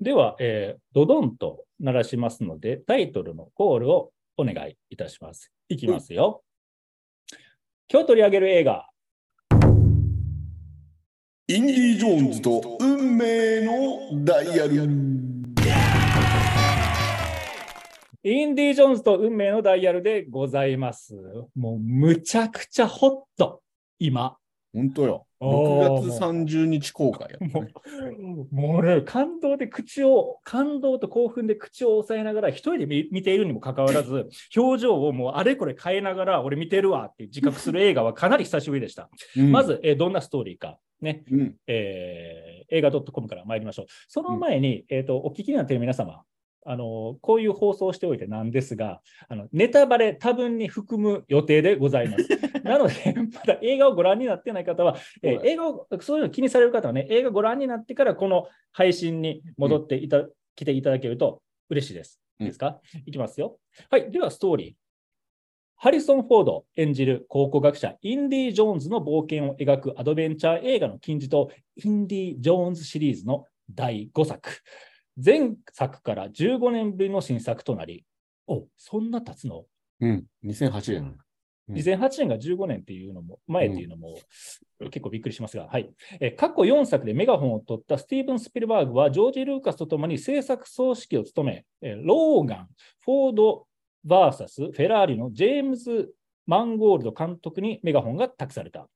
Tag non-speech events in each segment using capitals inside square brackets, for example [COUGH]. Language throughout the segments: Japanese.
では、えードドンと鳴らしますので、タイトルのコールをお願いいたします。いきますよ。今日取り上げる映画、インディ・ジョーンズと運命のダイヤル。インディ・ジョーンズと運命のダイヤルでございます。もうむちゃくちゃホット、今。本当よ。おー6月30日公開やったもね。うもうね、感動で口を、感動と興奮で口を押さえながら、一人で見見ているにもかかわらず、[LAUGHS] 表情をもうあれこれ変えながら、俺見てるわって自覚する映画はかなり久しぶりでした。うんま、ず、えーどんなストーリーか、ね、うん、えー映画 .com から参りましょう。その前に、えーと、お聞きになっている皆様、あのこういう放送をしておいてなんですが、あのネタバレ多分に含む予定でございます。[LAUGHS] なので、まだ映画をご覧になってない方は、えー映画を、そういうの気にされる方はね、映画ご覧になってからこの配信に戻っていた、来ていただけると嬉しいです。いいですか、いきますよ。はい、ではストーリー。ハリソン・フォード演じる考古学者インディ・ジョーンズの冒険を描くアドベンチャー映画の金字塔インディ・ジョーンズシリーズの第5作。前作から15年ぶりの新作となり、おそんな経つの？うん、2008年。うん2008年が15年っていうのも、前っていうのも結構びっくりしますが、はい。えー過去4作でメガホンを取ったスティーブン・スピルバーグは、ジョージ・ルーカスと共に制作総指揮を務め、えーローガン、フォード VS フェラーリのジェームズ・マンゴールド監督にメガホンが託された。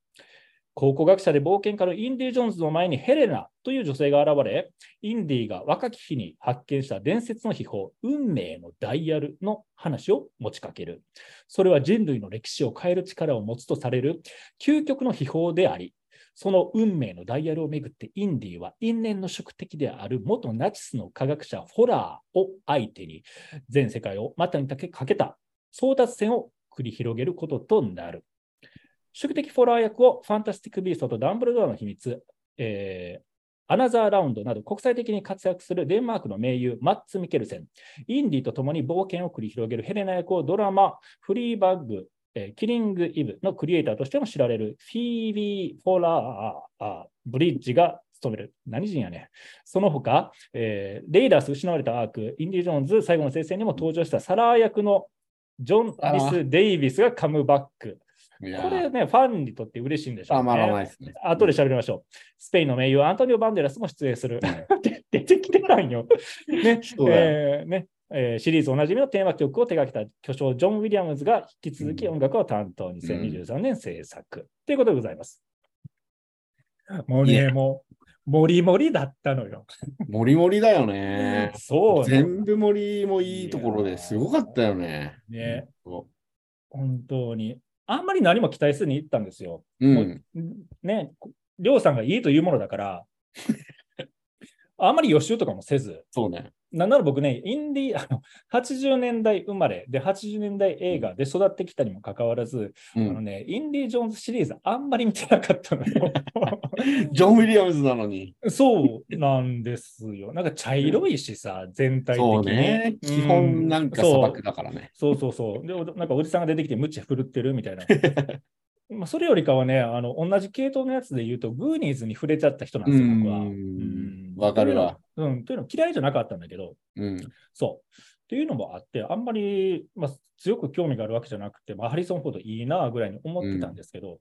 考古学者で冒険家のインディ・ジョーンズの前にヘレナという女性が現れ、インディが若き日に発見した伝説の秘宝、運命のダイヤルの話を持ちかける。それは人類の歴史を変える力を持つとされる究極の秘宝であり、その運命のダイヤルをめぐってインディは因縁の宿敵である元ナチスの科学者フォラーを相手に全世界を股にかけかけた争奪戦を繰り広げることとなる。宿敵フォラー役をファンタスティック・ビーストとダンブルドアの秘密、えーアナザーラウンドなど国際的に活躍するデンマークの名優マッツ・ミケルセン、インディと共に冒険を繰り広げるヘレナ役をドラマ、フリーバッグ、えーキリング・イブのクリエイターとしても知られるフィービー・フォラーブリッジが務める。何人やね。その他、えーレイダース失われたアーク、インディ・ジョーンズ最後の聖戦にも登場したサラー役のジョン・リス・デイビスがカムバック。これね、ファンにとって嬉しいんでしょうね。たまらないですね。後で喋りましょう。スペインの名優アントニオ・バンデラスも出演する。で [LAUGHS] 出てきてないよ。ね、えーねえーシリーズおなじみのテーマ曲を手掛けた巨匠ジョン・ウィリアムズが引き続き音楽を担当、2023年制作。ということでございます。もうね、もう、もりもりだったのよ。もりもりだよね。そうね全部盛りもいいところですごかったよね。ね、そ本当に。あんまり何も期待せずに行ったんですよ。う。んね、りょうさんがいいというものだから、[LAUGHS] あんまり予習とかもせず、そうね。なんなら僕ね、インディ、[LAUGHS] あの、80年代生まれで、80年代映画で育ってきたにもかかわらず、うあのん。ね、インディ・ジョーンズシリーズあんまり見てなかったのよ。[LAUGHS] ジョン・ウィリアムズなのに。そうなんですよ。なんか茶色いしさ、全体的に。そうね。う基本なんか砂漠だからね。そうそうそう。で、なんかおじさんが出てきて、ムチ振るってるみたいな。[LAUGHS] まあそれよりかはね、あの同じ系統のやつで言うと、グーニーズに触れちゃった人なんですよ、僕は。ううんんわかるわ。うん、というの嫌いじゃなかったんだけど、うん。そう。っていうのもあって、あんまり、まあ、強く興味があるわけじゃなくて、まあ、ハリソン・フォードいいなぐらいに思ってたんですけど、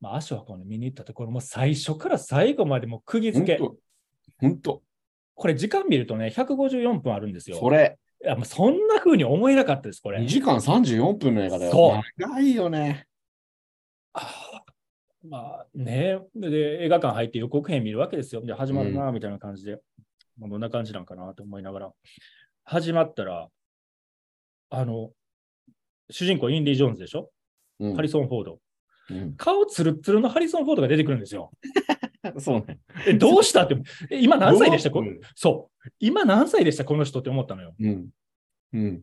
まあ、足を運んで見に行ったところも最初から最後までもう釘付け。本当これ時間見るとね、154分あるんですよ。それ、いやそんな風に思えなかったです、これ。2時間34分の映画だよ。そう長いよね。あーまあね、で、映画館入って予告編見るわけですよ。で、始まるな、みたいな感じで、まあどんな感じなんかなと思いながら、始まったら、あの、主人公インディ・ジョーンズでしょ、うんハリソン・フォード。うん顔ツルッツルのハリソン・フォードが出てくるんですよ。そうね。え、どうしたって、え今何歳でした？こうんそう。今何歳でした？この人って思ったのよ。うん。うん。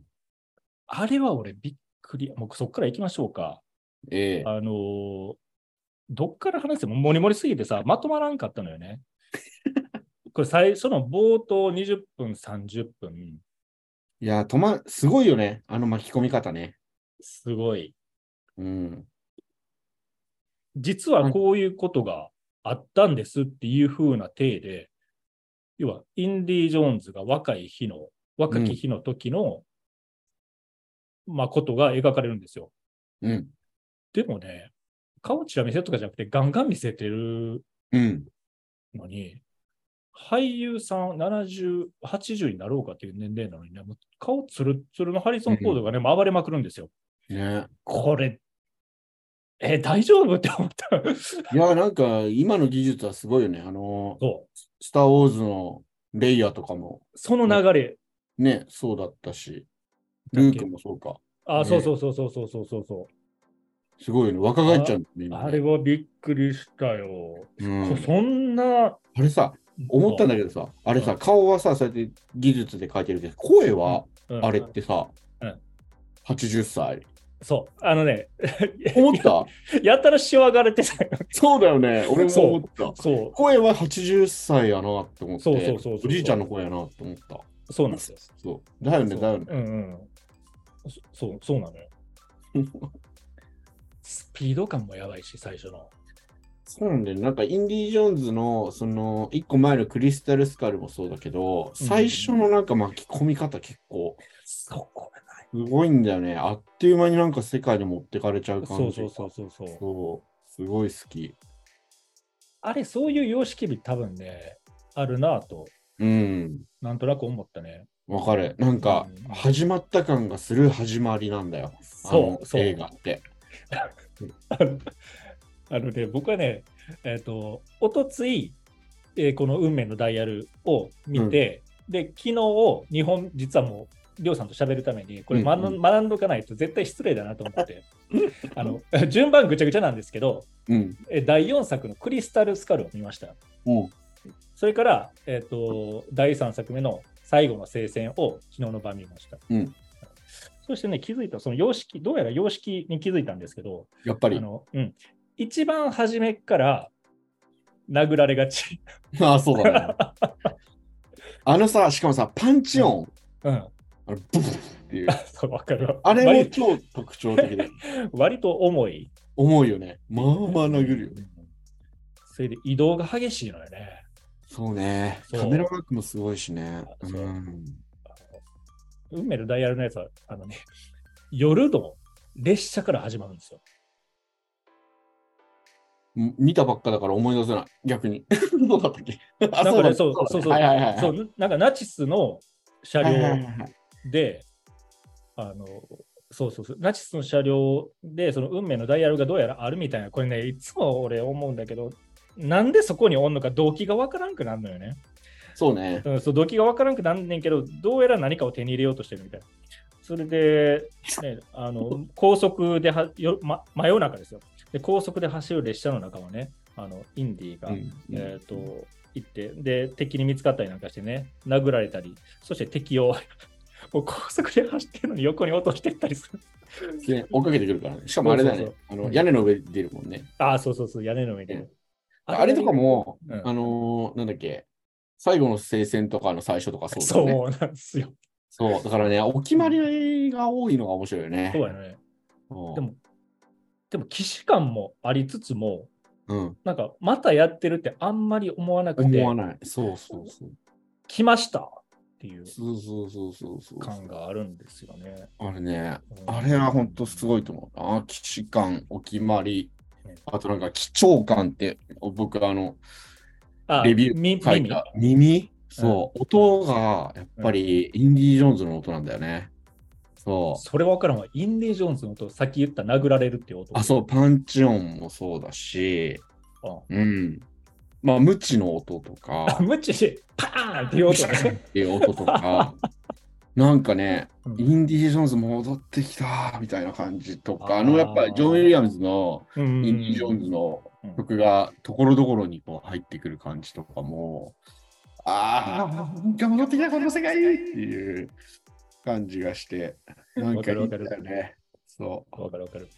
あれは俺びっくり。もうそっから行きましょうか。ええ。あのーどっから話してもモリモリすぎてさ、まとまらんかったのよね。[LAUGHS] これ最初の冒頭20分、30分、いや、止ま、すごいよね。あの巻き込み方ね。すごい。うん。実はこういうことがあったんですっていう風な体で、要は、インディ・ジョーンズが若い日の、若き日の時の、まあ、ことが描かれるんですよ。うん。でもね、顔ちら見せるとかじゃなくて、ガンガン見せてるうん。のに、俳優さん70、80になろうかっていう年齢なのにね、もう顔つるつるのハリソン・フォードがね、もう暴れまくるんですよ。ね。これ、え、大丈夫って思った。いや、なんか、今の技術はすごいよね。あの、そう。スター・ウォーズのレイヤーとかも、その流れ。ね、そうだったし、ルークもそうか。あ、ねそうそうそうそうそうそうそうそすごいよね。若返っちゃうんだね、あれはびっくりしたよ。うんそんな。あれさ、思ったんだけどさ、あれさ、顔はさ、そうやって技術で描いてるけど、声は、うんあれってさうん、80歳。そう。あのね、[LAUGHS] 思った？[LAUGHS] やったらしわがれてたよ。そうだよね。俺も思った。そう。声は80歳やなって思って、そうそうそうおじいちゃんの声やなって思った。そうなんですよ。そう。だよね、だよね。うんうん。そそう、そうなのよ。[LAUGHS] スピード感もやばいし、最初の。そうなんだよね。なんか、インディ・ジョーンズの、その、一個前のクリスタル・スカルもそうだけど、最初のなんか巻き込み方結構。すごいんだよね。あっという間になんか世界に持ってかれちゃう感じ。そうそうそうそうそう。そう。すごい好き。あれ、そういう様式美多分ね、あるなぁと、うん。なんとなく思ったね。わかる。なんかうん、始まった感がする始まりなんだよ。あそうのそう映画って。[LAUGHS] あのね、僕はね、えっ、と、おとつい、えーこの運命のダイヤルを見て、で、昨日、日本、実はもう、りょうさんと喋るために、これ学,、うんうん学んどかないと絶対失礼だなと思って、[LAUGHS] あの、[LAUGHS] 順番ぐちゃぐちゃなんですけど、うん。え第4作のクリスタル・スカルを見ました。うん。それから、えっ、と、第3作目の最後の聖戦を昨日の晩見ました。うんそしてね、気づいた、その様式、どうやら様式に気づいたんですけど、やっぱりあ。の、うん。一番初めから殴られがち。ああ、そうだね。[LAUGHS] あのさ、しかもさ、パンチ音、うん。あのブフっていう。そう、わかるわ。あれも割超特徴的で、[LAUGHS] 割と重い。重いよね。まあまあ殴るよね。それで移動が激しいのよね。そうね。そうカメラワークもすごいしね。う。そうん運命のダイヤルのやつは、あのね、夜の列車から始まるんですよ。ん見たばっかだから思い出せない。逆に。[LAUGHS] どうだったっけ？あなんかねだそうそうそうなんかナチスの車両はいで、あの、そうそうそう、ナチスの車両で、その運命のダイヤルがどうやらあるみたいな、これね、いつも俺思うんだけど、なんでそこにおんのか動機がわからんくなるのよね。そうね。うん、そう動機がわからんくなんねんけど、どうやら何かを手に入れようとしてるみたいな。それで、[LAUGHS] ね、あの高速ではよ、ま、真夜中ですよで。高速で走る列車の中はね、あのインディーが、うんえー、と行って、で、敵に見つかったりなんかしてね、殴られたり、そして敵を [LAUGHS] もう高速で走ってるのに横に落としていったりする。で追っかけてくるからね。しかもあれだよね。そうあのうん屋根の上で出るもんね。ああ、そうそうそう、屋根の上で。うんあれとか、も、うんあのーなんだっけ、最後の聖戦とかの最初とかそうだね。うなんですよ。そう、だからね、お決まりが多いのが面白いよね。そうやね。うんでも、でも、既視感もありつつも、うん、なんか、またやってるってあんまり思わなくて思、わない。そうそうそう。来ましたっていうそうそうそうそうそう。感があるんですよね。あれね、うんあれは本当すごいと思う。あ、騎士感、お決まりうん、あとなんか、貴重感って、僕、あの、あレビュみー書い耳た。耳？そう、音がやっぱりインディ・ジョーンズの音なんだよね。そう。それ分からんわ。インディ・ジョーンズの音、さっき言った殴られるっていう音。あ、そう、パンチ音もそうだし、あうん。まあ、無知の音とあか、無知でパーンっていう音ね。っていう音とか、なんかね、うん。インディ・ジョーンズ戻ってきたみたいな感じとか、あのやっぱりジョン・ウィリアムズのうんインディ・ジョーンズのうん曲がところどころにこう入ってくる感じとかも、ああ、なんか戻ってきたこの世界っていう感じがして、なんかいいんだよね。そわかるわかる。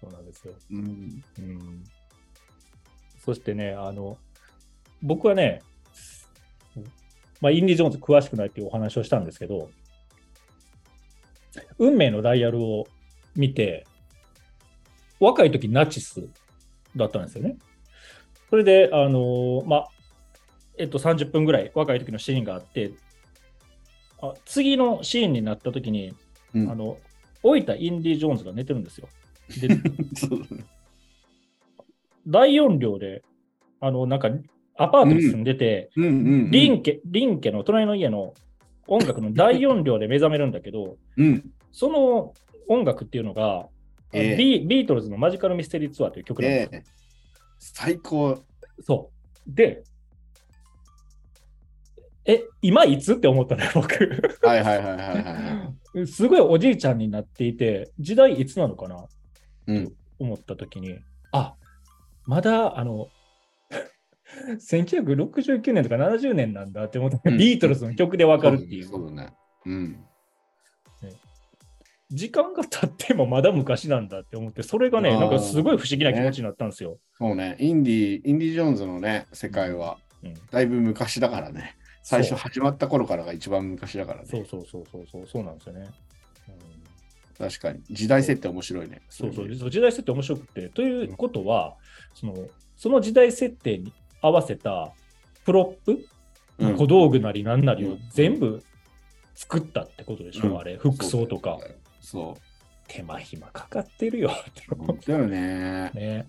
そうなんですよ。う。うん。うん。そしてね、あの、僕はね、まあ、インディ・ジョーンズ詳しくないっていうお話をしたんですけど、運命のダイヤルを見て、若い時ナチスだったんですよね。それで、あのまあ、えっと、30分ぐらい若い時のシーンがあって、あ次のシーンになった時に、うんあの、老いたインディ・ジョーンズが寝てるんですよ。で。[LAUGHS] 大音量で、あの、なんか、アパートに住んでて、リン家の隣の家の音楽の大音量で目覚めるんだけど、うん。その音楽っていうのが、ええビビートルズのマジカルミステリーツアーという曲なんですよ。ええ最高。そう。で、え、今いつって思ったのよ、[LAUGHS] 僕。はいはいはいはいはい。すごいおじいちゃんになっていて、時代いつなのかな？うん。思ったときに、あまだ、あの、[LAUGHS] 1969年とか70年なんだって思った、うんビートルズの曲でわかるっていう。そうだね。うん。時間が経ってもまだ昔なんだって思って、それがね、なんかすごい不思議な気持ちになったんですよ。そうね。インディ、インディ・ジョーンズのね、世界は、うんだいぶ昔だからね。最初そう始まった頃からが一番昔だからね。そうそうそうそうそう、そうなんですよね。うん確かに。時代設定面白いね。そうそう、いそう時代設定面白くて。ということは、そのその時代設定に合わせたプロップ、うん小道具なりなんなりをうん全部作ったってことでしょ、うんあれ、服装とか。そう。手間暇かかってるよ本当よねて。[LAUGHS] ね。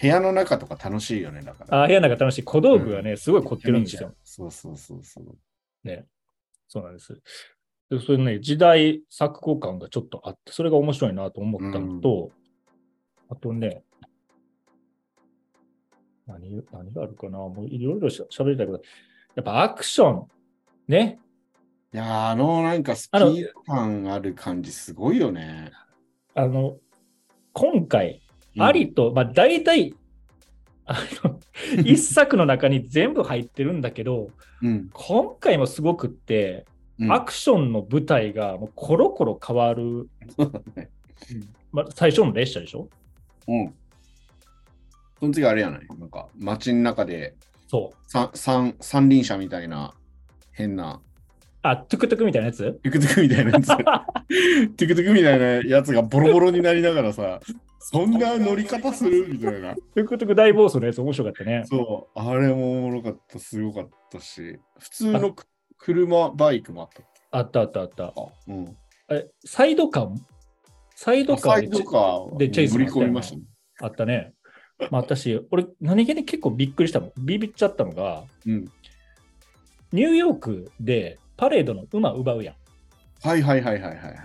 部屋の中とか楽しいよね、だから。あ部屋の中楽しい。小道具がね、すごい凝ってるんですよ。そうそうそうそう。ね。そうなんです。でそれね、時代錯誤感がちょっとあって、それが面白いなと思ったのと、あとね、何何があるかなもういろいろしゃべりたいけど、やっぱアクション、ね。いやーあのなんかスピード感ある感じすごいよね。あの、今回、うんありと、まあ大体、あの、[LAUGHS] 一作の中に全部入ってるんだけど、うん。今回もすごくって、うんアクションの舞台がもうコロコロ変わる、ね。まあ、最初の列車でしょ？うん。その次あれやない？なんか街の中でそう。三輪車みたいな変なあ、トゥクトゥクみたいなやつ？トゥクトゥクみたいなやつ。[LAUGHS] トゥクトゥクみたいなやつがボロボロになりながらさ、そんな乗り方する？みたいな。トゥクトゥク大暴走のやつ面白かったね。そう、あれもおもろかった、すごかったし、普通のく車、バイクもあったあったあったあった。あ、うん。え、サイドカー？サイドカーでチェイス乗り込みましたね。あったね。まあ、私、俺、何気に結構びっくりしたの、ビビっちゃったのが、うん。ニューヨークでパレードの馬奪うやん。はいはいはいはいはいはい。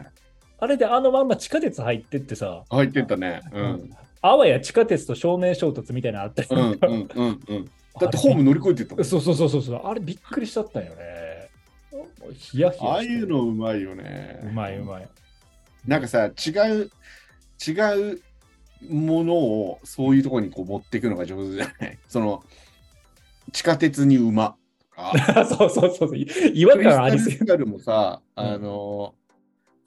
あれであのまんま地下鉄入ってってさ、入ってったね。うん。あわや地下鉄と正面衝突みたいなのあったりうんうんうんうん。だってホーム乗り越えてったもん。そうそうそうそうそう、あれびっくりしちゃったんよね。ヒヤヒヤしてああいうのうまいよね。うまいうまい。なんかさ、違う、違うものをそういうところにこう持っていくのが上手じゃない？その、地下鉄に馬とか。[LAUGHS] そうそうそうそう、違和感ありすぎタルスカルもさ、うんあの、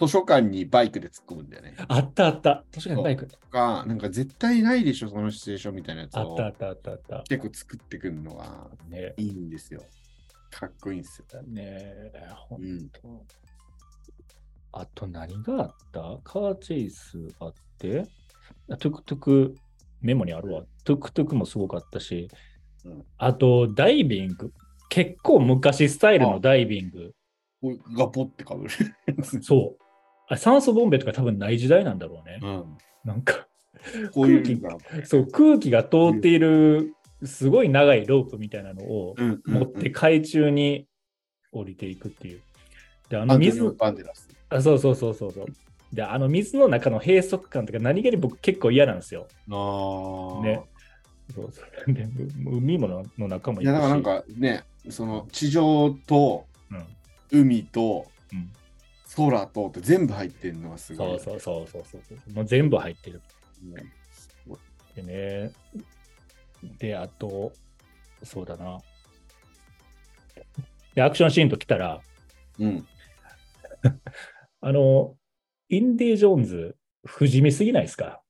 図書館にバイクで突っ込むんだよね。あったあった。確かにバイク。とか、なんか絶対ないでしょ、そのシチュエーションみたいなやつをあったあったあったあった。結構作ってくるのがねいいんですよ。かっこいいんですよ。ねえ、ほんうん。と。あと何があった？カーチェイスあって、あトゥクトゥクメモにあるわ。トゥクトゥクもすごかったし、うんあとダイビング。結構昔スタイルのダイビング。こうガポってかぶる。[LAUGHS] そう。あ酸素ボンベとか多分ない時代なんだろうね。うん。なんか、[LAUGHS] こういうのがそう、空気が通っているすごい長いロープみたいなのを持って海中に降りていくっていう。で、あアの水。あ、そうそうそうそうそう。で、あの水の中の閉塞感とか何気に僕結構嫌なんですよ。ああ。ね。そうそう [LAUGHS] で海ものの中もいや、だからなんかね、その地上とうん海とうん空とって全部入ってるのがすごい。そうそうそうそうそう。もう全部入ってる。ねすごいでね。で、あと、そうだな。で、アクションシーンときたら、うん。[LAUGHS] あの、インディ・ジョーンズ、不死身すぎないですか？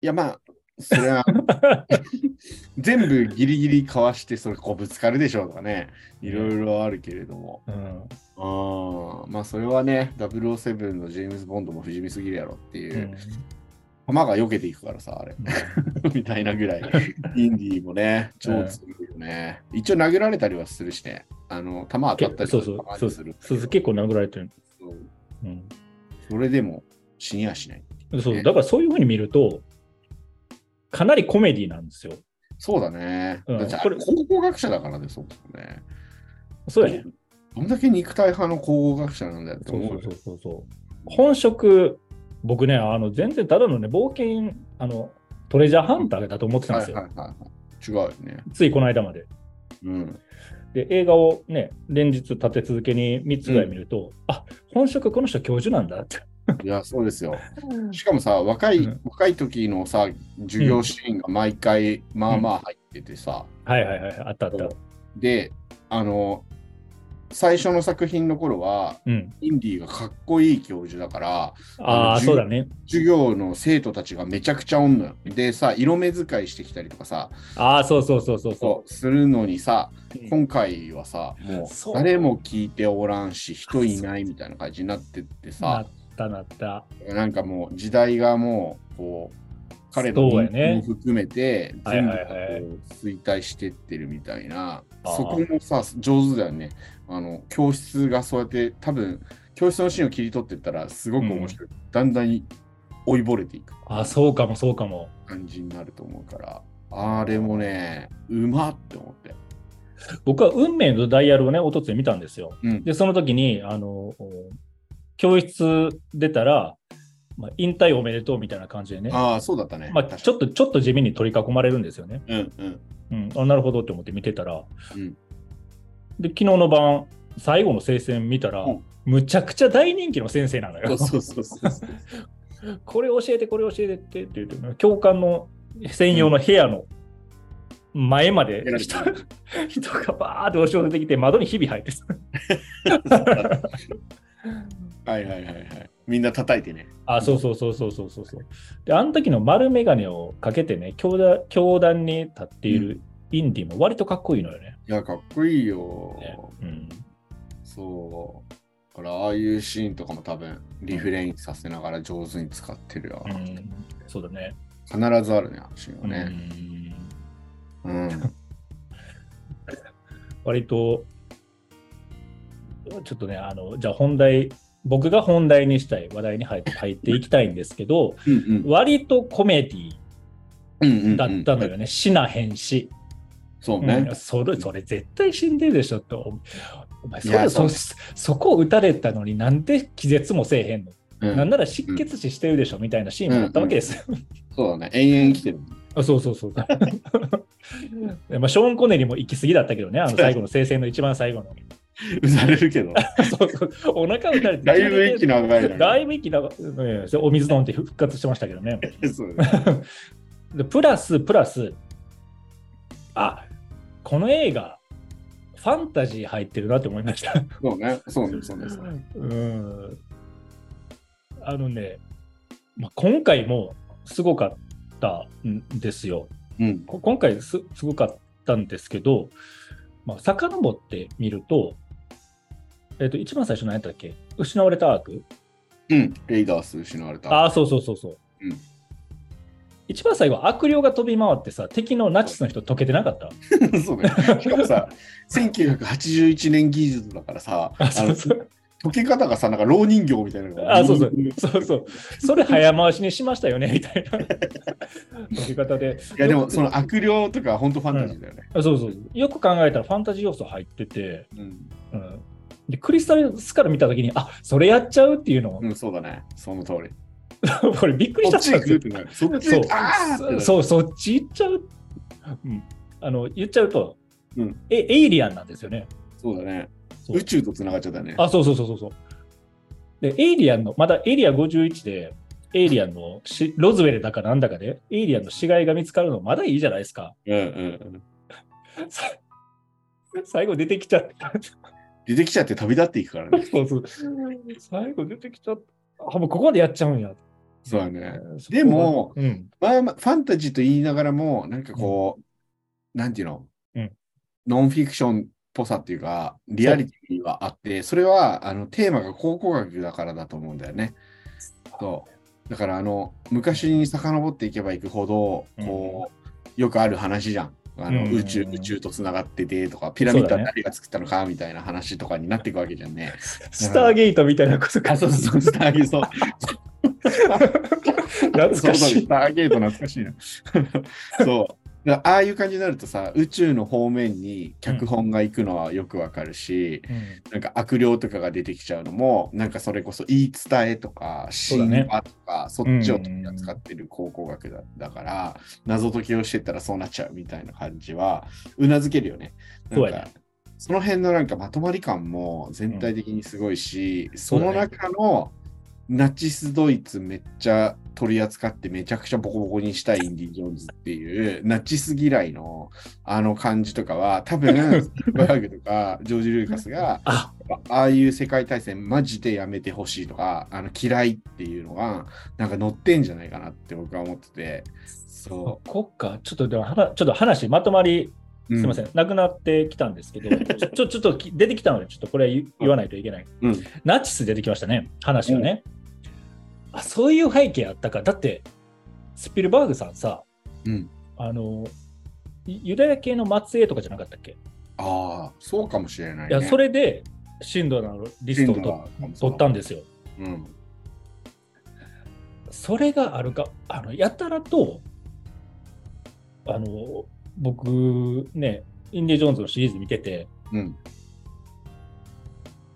いや、まあ、それは [LAUGHS] 全部ギリギリかわして、それこうぶつかるでしょうとかね、いろいろあるけれども。うん。あーまあ、それはね、007のジェームズ・ボンドも不死身すぎるやろっていうう、ん弾が避けていくからさ、あれ。[LAUGHS] みたいなぐらい。インディーもね、超強いよね。一応殴られたりはするしね。あの、弾当たったりそうそうそうするそうそう結構殴られてる。そううんそれでも死にはしない。そうねだからそういうふうに見ると、かなりコメディなんですよ。そうだね。うんこれれ考古学者だからね、そうですね。そうやね。どんだけ肉体派の考古学者なんだよって思うよそうそうそう。本職、僕ね、あの全然ただのね、冒険、あの、トレジャーハンターだと思ってたんですよ。はいはいはいはい。違うよね。ついこの間まで。うん。で、映画をね、連日立て続けに3つぐらい見ると、あ本職この人教授なんだって。いや、そうですよ。しかもさ、若い、うん若い時のさ、授業シーンが毎回、まあまあ入っててさ、はいはいはい、あったあった。で、あの、最初の作品の頃は、うん。インディがかっこいい教授だから、ああそうだね。授業の生徒たちがめちゃくちゃおんのよ。でさ、色目使いしてきたりとかさ、ああ、そうそうそうそうそそうするのにさ、う。うん今回はさ、もそうう誰も聞いておらんし、人いないみたいな感じになってってなさっ、たなった。なんかもう時代がもう、こう、彼のも含めて、はい全部衰退してってるみたいな、そこもさ、上手だよね。あの、教室がそうやって、多分、教室のシーンを切り取ってったら、すごく面白い。だんだん追いぼれていくあそうかもそうかも。感じになると思うから、あれもね、うまって思って。僕は運命のダイヤルをね、おとつい見たんですよ。うんで、その時に、あの、教室出たら、まあ、引退おめでとうみたいな感じでね、ああ、そうだったね。まあ、ちょっと、ちょっと地味に取り囲まれるんですよね。うんうん。うん、あなるほどって思って見てたら、うんで、昨日の晩、最後の聖戦見たら、うんむちゃくちゃ大人気の先生なのよ。そうそうそうそう。[LAUGHS] これ教えて、これ教えてってって言って、教官の専用の部屋の前まで人,、人がバーって押し寄せてきて、窓にひび入ってさ [LAUGHS] はいはいはいはい。みんな叩いてね。あ、そうそうそうそうそうそうそう。で、あの時の丸眼鏡をかけてね、教団教団に立っているインディも割とかっこいいのよね。いや、かっこいいよ。ねうん、そう。だから、ああいうシーンとかも多分、リフレインさせながら上手に使ってるよ。うん、そうだね。必ずあるね、あのシーンはね。うんうん。[LAUGHS] 割と、ちょっとね、あの、じゃあ本題、僕が本題にしたい話題に入っていきたいんですけど、うん割とコメディうんうんうんだったのよね。死なへんし。そうねうん。それ、それ絶対死んでるでしょと。お前それそそそこを撃たれたのになんで気絶もせえへんの、うんなんなら失血死してるでしょみたいなシーンもあったわけですよ。そうだね。延々生きてる。あそうそうそう。[LAUGHS] でまあ、ショーン・コネリも行き過ぎだったけどね、あの最後の聖戦の一番最後の。[LAUGHS] 打たれるけど。[LAUGHS] そうそうお腹打たれて。だいぶ息長いだいぶ息長い、ねお水飲んで復活してましたけどね。[LAUGHS] そうね。でプラス、プラス、あこの映画、ファンタジー入ってるなって思いました。そうね。そうね。そうです。うんあのね、まあ、今回もすごかったんですよ。うん。こ今回すすごかったんですけど、まあ、遡ってみると、えっと一番最初何やったっけ？失われたアークうん。レイダース失われた。ああ、そうそうそうそう。うん一番最後、悪霊が飛び回ってさ、敵のナチスの人溶けてなかった？[LAUGHS] そうね。しかもさ、[LAUGHS] 1981年技術だからさ、あそうそう溶け方がさ、なんか老人形みたいなのがあそうそう [LAUGHS] そうそう。それ早回しにしましたよね、みたいな溶け方で。いやでもその悪霊とか本当ファンタジーだよね。あそうそう。よく考えたらファンタジー要素入ってて、うん、うん、でクリスタルスから見たときに、あそれやっちゃうっていうのを、うん、そうだね。その通り。[LAUGHS] これびっくりそしたんですよっち行くってなる。そうそう、そっち行っちゃう。うん、あの言っちゃうと、うんえ、エイリアンなんですよね。そうだね。宇宙と繋がっちゃったね。あ、そうそうそうそうそう。で、エイリアンの、まだエリア51で、エイリアンのしロズウェルだかなんだかで、エイリアンの死骸が見つかるのまだいいじゃないですか。うんうんうん。さ [LAUGHS] 最後出てきちゃった。出てきちゃって旅立っていくからね。[LAUGHS] そうそう最後出てきちゃった。あ、もうここまでやっちゃうんや。そうだね。でも、うん。まあまあ、ファンタジーと言いながらも、なんかこう、なんていうの、うんノンフィクションっぽさっていうか、リアリティはあって、それはあのテーマが考古学だからだと思うんだよね。そう。だから、あの、昔に遡っていけばいくほど、こう、よくある話じゃん。あのうん宇宙宇宙とつながっててとか、ピラミッドは誰が作ったのかみたいな話とかになっていくわけじゃんね。[LAUGHS] スターゲートみたいなことか。あ、そうそうスターゲート。[LAUGHS] [LAUGHS] 懐かしいス。ターゲート懐かしいな。そう。ああいう感じになるとさ、宇宙の方面に脚本が行くのはよくわかるし、うん。なんか悪霊とかが出てきちゃうのも、なんかそれこそ言い伝えとか、神話とか、そっちを取り扱ってる考古学だだから、謎解きをしてったらそうなっちゃうみたいな感じは、うなずけるよね。なんかその辺のなんかまとまり感も全体的にすごいし、そそうだね。の中のナチスドイツめっちゃ取り扱ってめちゃくちゃボコボコにしたいインディ・ジョーンズっていうナチス嫌いのあの感じとかは多分 [LAUGHS] スピルバーグとかジョージ・ルーカスがあ、ああいう世界大戦マジでやめてほしいとかあの嫌いっていうのがなんか乗ってんじゃないかなって僕は思っててそう。すみません、なくなってきたんですけど、ちょちょちょっとき出てきたので、ちょっとこれ言言わないといけない。うん。ナチス出てきましたね、話がね。あそういう背景あったか。だって、スピルバーグさんさ、うん。あの、ユユダヤ系の末裔とかじゃなかったっけ、ああ、そうかもしれない、ね。いや、それで、シンドラのリストを取ったんですよ。うん。それがあるか、あのやたらと、あの僕ね、インディ・ジョーンズのシリーズ見てて、うん。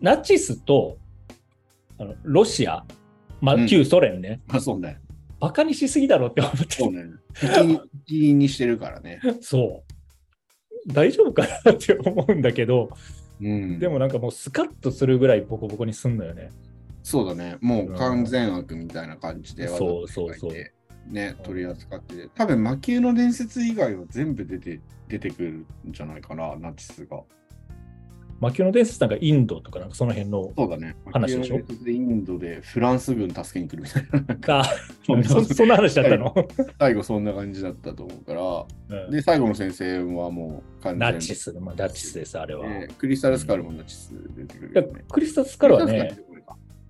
ナチスとあのロシア、まあ、うん旧ソ連ね、まあそうね。バカにしすぎだろって思って、そうね。[LAUGHS] 敵にしてるからね。そう。大丈夫かなって思うんだけど、うん。でもなんかもうスカッとするぐらいボコボコにすんのよね。そうだね。もう完全悪みたいな感じでわざとそうそうそうね、取り扱ってて。多分魔球の伝説以外は全部出て出てくるんじゃないかな、ナチスが。魔球の伝説なんかインドとかなんかその辺の。そうだね。話でしょ？魔球の伝説でインドでフランス軍助けに来るみたいな。あそそんな話だったの、最後そんな感じだったと思うから。うんで、最後の先生はもう完全ナチス、まあ、ナチスです、あれは。でクリスタルスカルもナチス出てくるいやよね。クリスタルスカルはね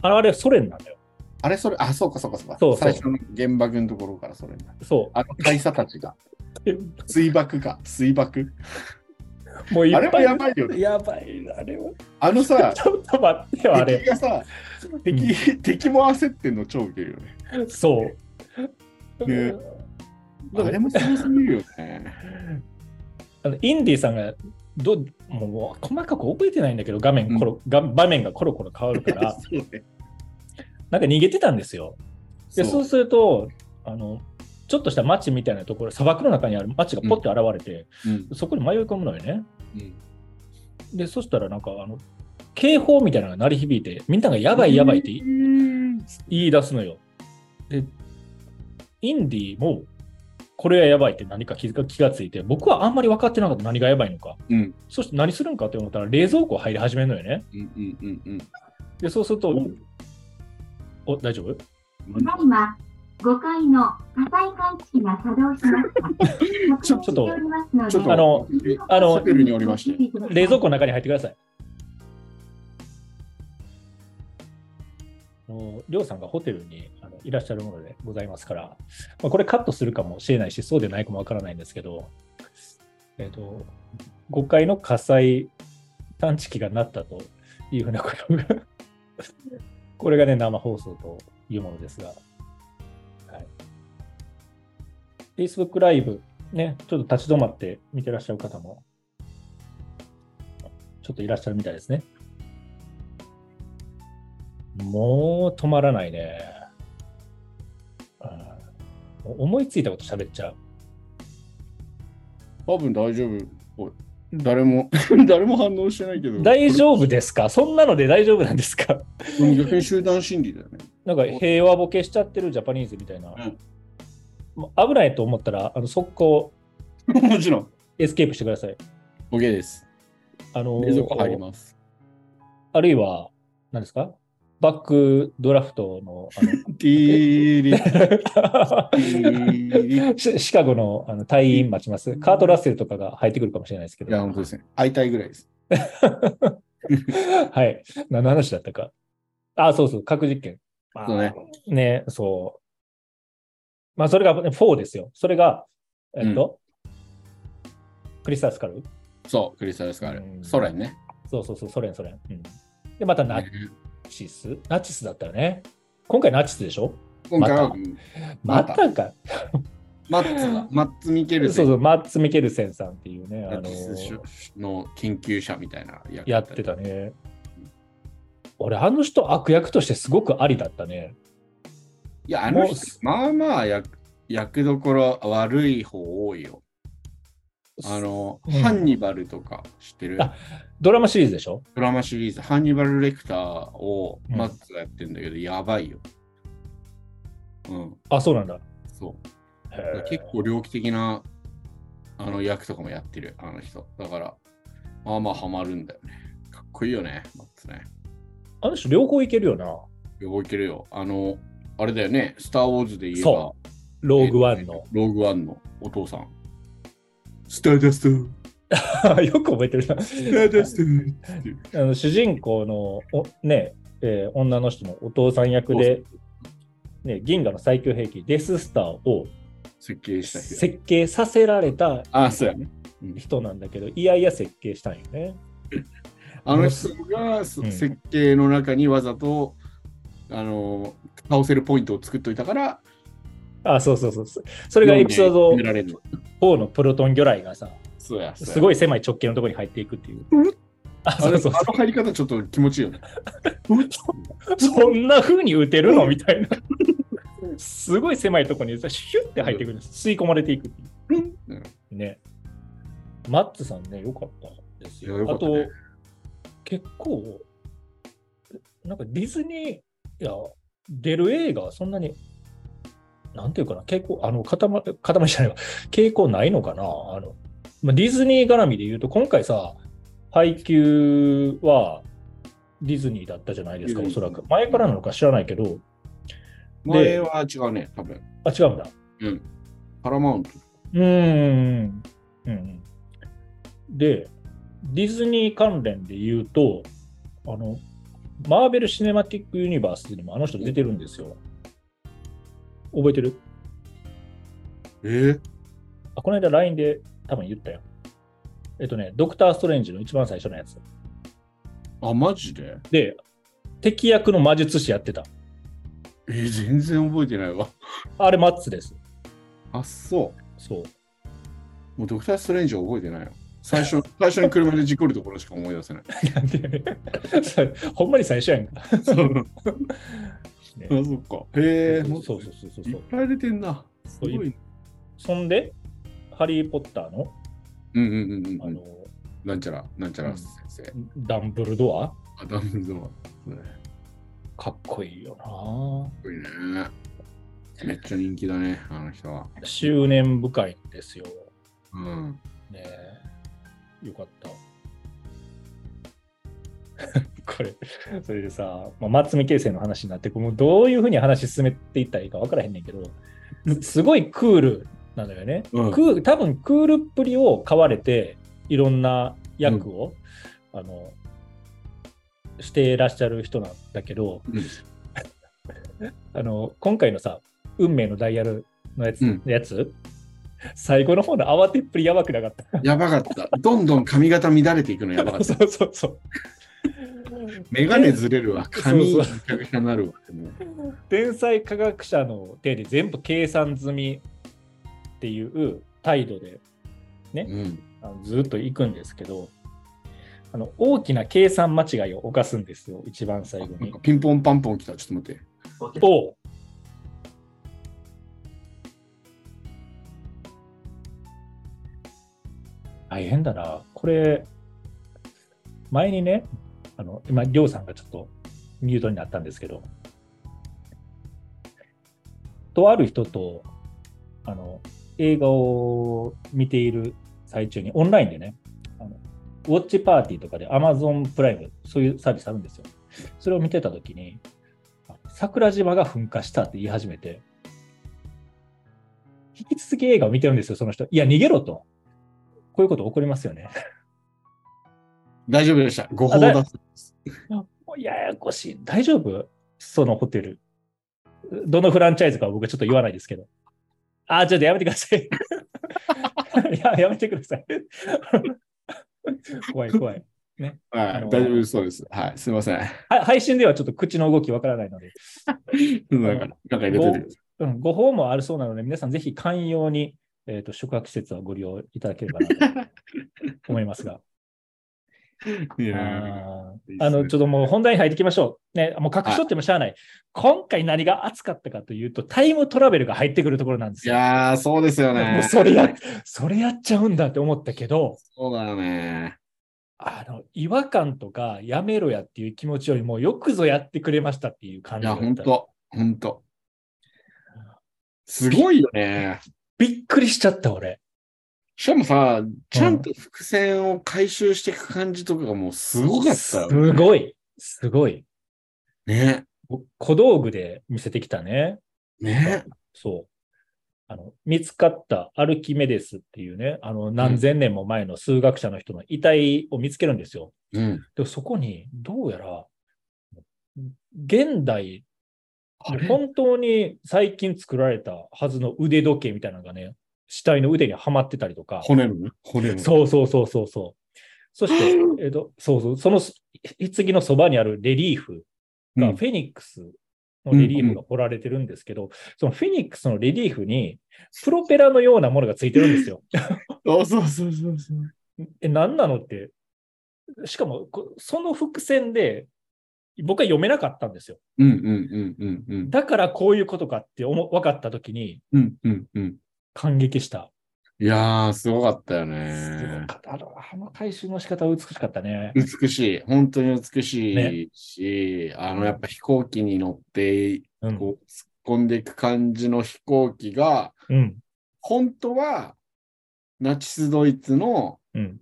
あれあれソ連なんだよ。あれそれ、あ、そうかそうかそうか。そうそう最初の原爆のところからそれだ。そあの大佐たちが。う。[LAUGHS] 水爆か、水爆？もういっぱい。あれもやばいよね。やばい、あれは。あのさ、[LAUGHS] ちょっと待ってよ、あれ。敵がさ、[LAUGHS] 敵敵も焦ってんの超ウケるよね。そう。ねあれもすごすぎるよね。あのインディさんがどもう細かく覚えてないんだけど、画面コロ、が場面がコロコロ変わるから、[LAUGHS] ね。なんか逃げてたんですよ。でそうするとあの、ちょっとした町みたいなところ、砂漠の中にある町がポッて現れて、うん。そこに迷い込むのよね。うん。で、そしたらなんかあの、警報みたいなのが鳴り響いて、みんながやばいやばいって言い出すのよ。で、インディも、これはやばいって何か気が気がついて、僕はあんまり分かってなかった何がやばいのか。うん。そして何するんかって思ったら、冷蔵庫入り始めるのよね。うんうんうんうん。で、そうするとお、お、大丈夫？ただいま、5階の火災感知器が作動しました。ちょっとちょっとあのあのホテルにおりまして。冷蔵庫の中に入ってください。あのりょうさんがホテルにあのいらっしゃるものでございますから、まあ、これカットするかもしれないし、そうでないかもわからないんですけど、えっ、と、5階の火災探知機が鳴ったというふうなことが、これがね、生放送というものですが、Facebook ライブ、ね、ちょっと立ち止まって見てらっしゃる方も、ちょっといらっしゃるみたいですね。もう止まらないね。うん思いついたこと喋っちゃう。多分大丈夫。誰も、[LAUGHS] 誰も反応してないけど。大丈夫ですか？そんなので大丈夫なんですか？逆に集団心理だよね。なんか平和ボケしちゃってるジャパニーズみたいな。う危ないと思ったら、あの速攻 [LAUGHS] もちろん。エスケープしてください。OK です。あのー冷蔵庫入ります。あるいは、何ですか？バックドラフトのあの [LAUGHS] ティーリいシシカゴのあの隊員待ちます。カート・ラッセルとかが入ってくるかもしれないですけど。や、本当ですね。会いたいぐらいです。[LAUGHS] はい。何の話だったか。あ、そうそう、核実験。まあそうね。ね、そう。まあ、それが4ですよ。それが、えっと、クリスタルスカル？そう、クリスタルスカルうん。ソ連ね。そうそうそう、ソ連、ソ連。うん、で、またナねチスナチスだったよね。今回ナチスでしょ？今回は、またか。マッツだ、[LAUGHS] マッツ・ミケルセンそうそう、マッツ・ミケルセンさんっていうね、あのナチスの研究者みたいな役やってたね。俺、あの人悪役としてすごくありだったね。いや、あの人、まあまあ役役どころ悪い方多いよ。あの、うんハンニバルとか知ってる？あドラマシリーズでしょ？ドラマシリーズ、ハンニバル・レクターをうんマッツがやってんだけど、やばいよ。うん、あ、そうなんだ。そう。結構猟奇的なあの役とかもやってる、あの人。だから、まあまあハマるんだよね。かっこいいよね、マッツね。あの人、両方いけるよな。動いてるよ。あの、あれだよね、スター・ウォーズで言えばそ、ローグワンの。ローグワンのお父さん。スターダスト、[LAUGHS] よく覚えてるな。スターダストあの主人公のおね、えー女の人のお父さん役で、ね、銀河の最強兵器デススターを設計した人。設計させられたあ、そうやね。うん人なんだけど、いやいや設計したんよね。[LAUGHS] あの人が設計の中にわざと、あの、倒せるポイントを作っといたから、あ、そうそうそう。そそれがエピソード読んで決められるの4のプロトン魚雷がさ、すごい狭い直径のところに入っていくっていう。あ、あれそうそうあの入り方ちょっと気持ちいいよね。そんな風に撃てるの？みたいな。すごい狭いところにさシュッて入ってくるんです。吸い込まれていくっていうんうね。マッツさんね、よかったですよ。あとよかったね、結構、なんかディズニー、いや、出る映画、そんなに、なんていうかな、傾向、あの、塊、塊じゃないわ、傾向ないのかな。あの、まあ、ディズニー絡みで言うと、今回さ、配給はディズニーだったじゃないですか、おそらく。前からなのか知らないけど、前は違うね、多分。あ、違うんだ。パラマウント。うーん。うん。で、ディズニー関連で言うと、あの、マーベル・シネマティック・ユニバースにもあの人出てるんですよ。覚えてる？えー、あ、この間 LINE で多分言ったよ。えっとね、ドクター・ストレンジの一番最初のやつ。あ、マジで？で、敵役の魔術師やってた。えー、全然覚えてないわ。あれ、マッツです。あ、そう。そう。もうドクター・ストレンジは覚えてないよ。最初最初に車で事故るところしか思い出せない。[LAUGHS] なんほんまに最初やんか。そう。[LAUGHS] ねあ、そっか。へえ、そうそうそうそう。いっぱい出てんな。すごい。そんで、ハリー・ポッターの、うんうんうんうんうん。あの、なんちゃら、なんちゃら先生。ダンブルドア？あ、ダンブルドア。ねかっこいいよなかっこいいね。めっちゃ人気だね、あの人は。執念深いんですよ。うん。ねえよかった。[LAUGHS] これ、それでさ、まあ、松見形成の話になって、もうどういうふうに話進めていったらいいか分からへんねんけど、すごいクールなのよね。うんクー多分クールっぷりを買われて、いろんな役を、あのしてらっしゃる人なんだけど、うん [LAUGHS] あの今回のさ、運命のダイヤルのやつ、うんやつ最後の方の慌てっぷりやばくなかった。やばかった。どんどん髪型乱れていくのやばかった。そうそうそう。メガネずれるわ。髪 [LAUGHS] そうぐちゃなるわ。天才科学者の手で全部計算済みっていう態度でうん。あのずっと行くんですけど、あの大きな計算間違いを犯すんですよ、一番最後に。ピンポンパンポン来た。ちょっと待って。お大変だな。これ、前にね、あの、今、りょうさんがちょっとミュートになったんですけど、とある人と、あの、映画を見ている最中に、オンラインでね、あのウォッチパーティーとかで Amazon プライム、そういうサービスあるんですよ。それを見てたときに、桜島が噴火したって言い始めて、引き続き映画を見てるんですよ、その人。いや、逃げろと。こういうこと起こりますよね。大丈夫でした。誤報あだだった。もうややこしい。大丈夫？そのホテル。どのフランチャイズかは僕はちょっと言わないですけど。あ、ちょっとやめてください。[LAUGHS] いや、やめてください。[LAUGHS] 怖い怖い。はい、大丈夫そうです。はい、すみません。配信ではちょっと口の動きわからないので、[LAUGHS] か、なんか入れてうん、ご訪問あるそうなので、皆さんぜひ寛容に、えー、と宿泊施設をご利用いただければなと [LAUGHS] 思いますが。い。いやーあの、ちょっともう本題に入っていきましょう。ね、もう隠しとってもしゃあない。今回何が熱かったかというと、タイムトラベルが入ってくるところなんですいよ。やー、そうですよもねう。それや、それやっちゃうんだって思ったけど、そうだよね。あの、違和感とかやめろやっていう気持ちよりも、よくぞやってくれましたっていう感いや、じだったほんと、ほんと。すごいよね。びっくりしちゃった、俺。しかもさ、ちゃんと伏線を回収していく感じとかがもうすごかったよ、すごい。すごい。ね。小道具で見せてきたね。ね。そう。あの、見つかったアルキメデスっていうね、あの、何千年も前の数学者の人の遺体を見つけるんですよ。うん。で、そこに、どうやら、現代、本当に最近作られたはずの腕時計みたいなのがね、死体の腕にはまってたりとか、骨の？ね。骨の？そうそうそうそうそう。そして、えっと、そうそう、その棺のそばにあるレリーフがうんフェニックスのレリーフが彫られてるんですけど、そのフェニックスのレリーフにプロペラのようなものがついてるんですよ。[LAUGHS] そうそうそうそうそう。え、何なのって。しかも、こその伏線で僕は読めなかったんですよ。うんうんうんうんうん。だからこういうことかって思分かったときにうんうんうん。感激した。いやー、すごかったよすごね。かったあのあの回収の仕方は美しかったね。美しい。本当に美しいし、あの、やっぱ飛行機に乗って、うん。こう、突っ込んでいく感じの飛行機が、うん。本当は、ナチスドイツの、うん。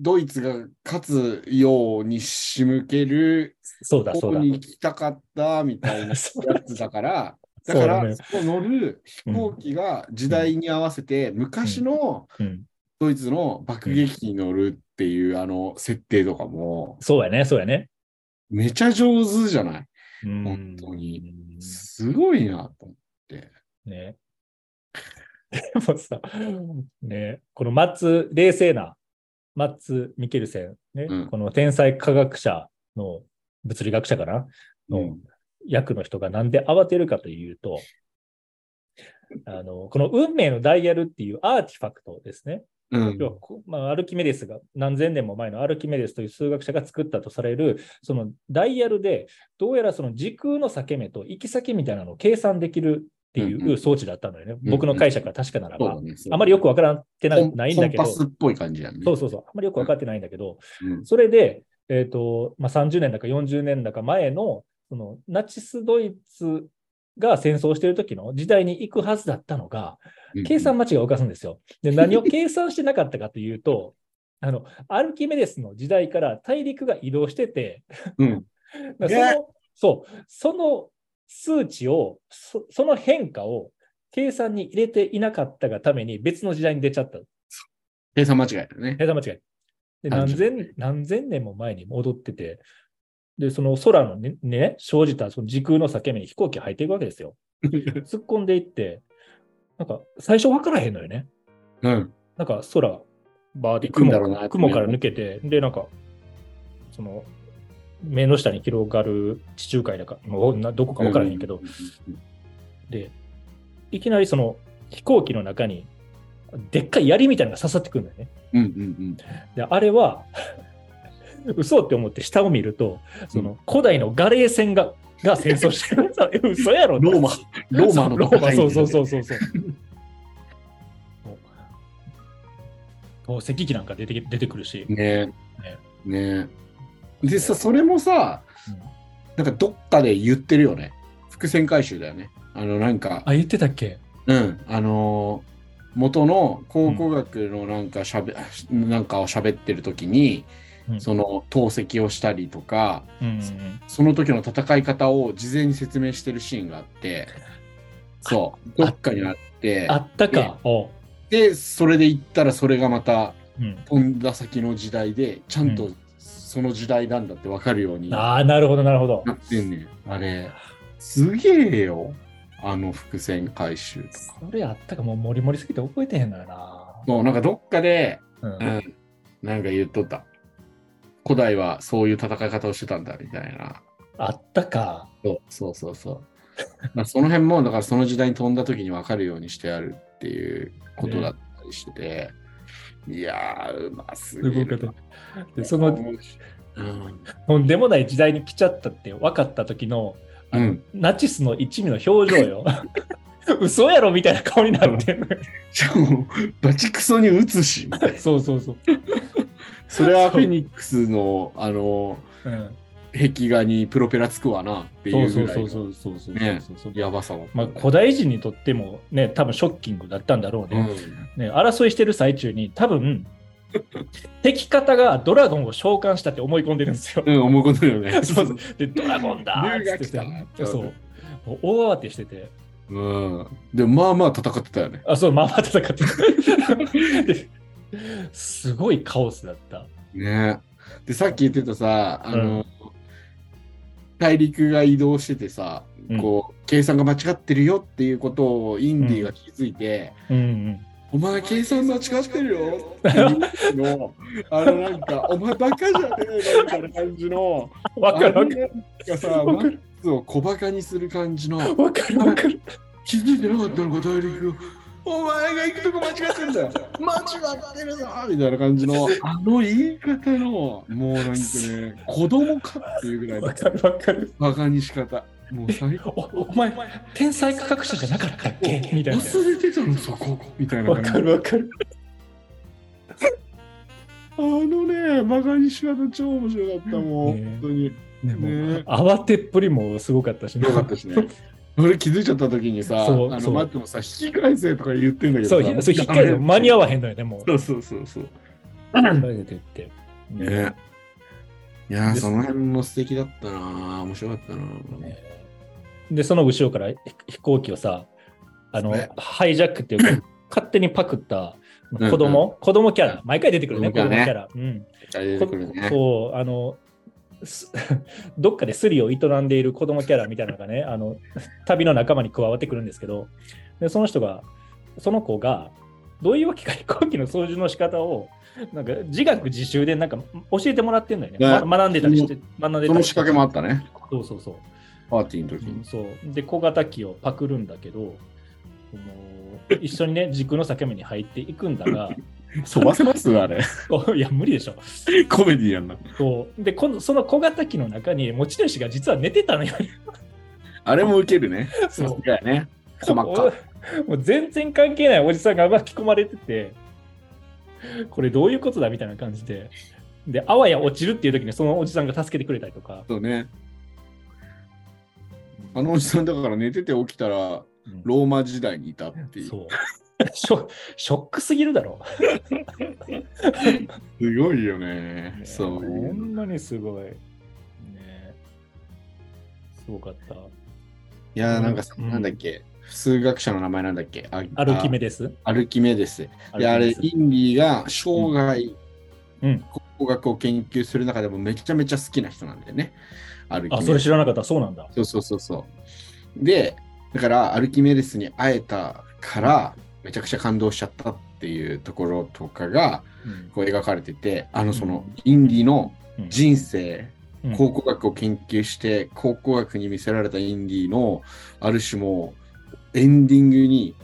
ドイツが勝つように仕向けるそうだ、そうだ。方に行きたかったみたいなやつだから、[LAUGHS] だから、そこ乗る飛行機が時代に合わせて、昔のうん。ドイツの爆撃機に乗るっていう、あの設定とかも、そうやね、そうやね。めちゃ上手じゃない？うん本当に。すごいなと思って。ね。[LAUGHS] でもさ、ね、このマッツ、冷静なマッツ・ミケルセン、ねうん。この天才科学者の物理学者かな？のうん。役の人がなんで慌てるかというと、あの、この運命のダイヤルっていうアーティファクトですね。うん。要はこまあ、アルキメデスが何千年も前のアルキメデスという数学者が作ったとされるそのダイヤルでどうやらその時空の裂け目と行き先みたいなのを計算できるってうんいうう装置だったのよね。うん僕の解釈が確かならば。そうだね。あまりよくわからってないんだけど、コンパスっぽい感じだね。そうそうそう、あまりよく分かってないんだけど、うんそれで、えっ、と、まあ、30年だか40年だか前の、そのナチス・ドイツが戦争している時の時代に行くはずだったのが、計算間違いを犯すんですよ。で、何を計算してなかったかというと、[LAUGHS] あの、アルキメデスの時代から大陸が移動してて、うん。[LAUGHS] その、そう、その数値を、そその変化を計算に入れていなかったがために別の時代に出ちゃった。計算間違いだね。計算間違い。で、単何純千、何千年も前に戻ってて、で、その空のね、ね生じたその時空の裂け目に飛行機が入っていくわけですよ。[LAUGHS] 突っ込んでいって、なんか最初分からへんのよね。うん。なんか空、バーって行くん雲雲から抜けて、で、なんか、その、目の下に広がる地中海だか、もうなどこか分からへんけど、で、いきなりその飛行機の中に、でっかい槍みたいなのが刺さってくるんだよね。うんうんうん。で、あれは、[LAUGHS] 嘘って思って下を見ると、その古代のガレー船が、が戦争してる。え [LAUGHS] 嘘やろローマ、ローマのローマ、そうそうそうそうそう。[LAUGHS] もう宝石機なんか出てき出てくるし。ねねでさ、それもさ、なんかどっかで言ってるよね。伏線回収だよね。あの、なんか、あ、言ってたっけ？うん、あのー元の考古学のなんかしゃべ、なんかを喋ってる時に、うん。その透析をしたりとか、うんうんうん。その時の戦い方を事前に説明してるシーンがあって、そう、どっかにあって、あったか。で、それで言ったらそれがまたうん、飛んだ先の時代で、ちゃんとその時代なんだって分かるようになああ、なるほど、なるほど。ってんねん。あれ、すげえよ。あの伏線回収とか。それあったかもうモリモリすぎて覚えてへんのよな。もうなんかどっかで、うんうん、なんか言っとった。古代はそういう戦い方をしてたんだみたいな。あったか。そうそうそうそう。[LAUGHS] まあその辺も、だからその時代に飛んだ時に分かるようにしてあるっていうことだったりしてて、いやー、うますぎる。で、その、うん、とんでもない時代に来ちゃったって分かった時の、あのうんナチスの一味の表情よ。[LAUGHS] 嘘やろみたいな顔になってんのよ。しかも、バチクソに打つし、そうそうそう。それはフェニックスの、あの、うん、壁画にプロペラつくわなってそいううぐらいそうそうのそうそうそうねそうそうやばさだったまあ、ね古代人にとってもね、多分ショッキングだったんだろうね。ね争いしてる最中に、多分敵方がドラゴンを召喚したって思い込んでるんですよ。うん、うん、思うことよね。[LAUGHS] そうで、ドラゴンだーっつってそう。大慌てしてて、うん。でも、まあまあ戦ってたよね。あ、そう、まあまあ戦ってたですごいカオスだった。ねで、さっき言ってたさ、あの、大陸が移動しててさ、うんこう、計算が間違ってるよっていうことをインディが気づいて、うんうん。お前計算間違ってるよっていうの、あのなんか、お前バカじゃねえのみたいな感じの、わかるわかる。あのなんかさ、マックスを小バカにする感じの、わかるわかる。気づいてなかったのか、大陸お前が行くとこ間違ってんだよ [LAUGHS] 間違ってるぞみたいな感じの、あの言い方の、もうなんかね、子供かっていうぐらいのわかるわかる。バカにし方。もう最高。おお前、天才科学者じゃなかったっけ？みたいな。忘れてたの、そこ。みたいなわか。るわかる。あのね、バカにし方超面白かったもん、ね本当に。ねね慌てっぷりもすごかったしねよかったしね。俺気づいちゃった時にさ、あのそうそうマットもさ、引き返せとか言ってんだけどさ。そう、ひそう引っ掛けて間に合わへんのよね、もう。そうそうそうそう。引っ掛けてって。ね。いやその辺も素敵だったな面白かったなねで、その後ろからひ飛行機をさ、あのね、ハイジャックっていうか、[COUGHS] 勝手にパクったうん子供、子供キャラ、毎回出てくるね、子子供キャラ。うん。そう、あの、す [LAUGHS] どっかでスリを営んでいる子供キャラみたいなのがね、[LAUGHS] あの、旅の仲間に加わってくるんですけど、でその人が、その子が、どういうわけか飛行機の操縦の仕方を、なんか自学自習でなんか教えてもらってんのよね。ねま学んでたりして、学んでたりその仕掛けもあったね。そうそうそう。パーティーの時に。そうで小型機をパクるんだけど一緒にね時空の境目に入っていくんだが [LAUGHS] 飛ばせます？あれ。お [LAUGHS] いや無理でしょコメディやんな。そうで今度その小型機の中に持ち主が実は寝てたのよあれもウケるね。[LAUGHS] そうさすがやね。細か。おもう全然関係ないおじさんが巻き込まれててこれどういうことだみたいな感じでであわや落ちるっていう時にそのおじさんが助けてくれたりとか、そうね。あのおじさんだから寝てて起きたらうんローマ時代にいたっていう。そうショショックすぎるだろすごいよね。そうほいうの。んまにすごい。ねすごかった。いやーなんかさ、うんなんだっけ。数学者の名前なんだっけあアルキメデスアルキメデス。で、あれ、インディが生涯、うん。工学を研究する中でもめちゃめちゃ好きな人なんだよね。アルキメあ、デスそれ知らなかった。そうなんだ。そうそうそうそう。で、だからアルキメデスに会えたから、めちゃくちゃ感動しちゃったっていうところとかがうん。こう描かれてて、あのそのインディの人生、うん。考古学を研究して、考古学に見せられたインディのある種もエンディングに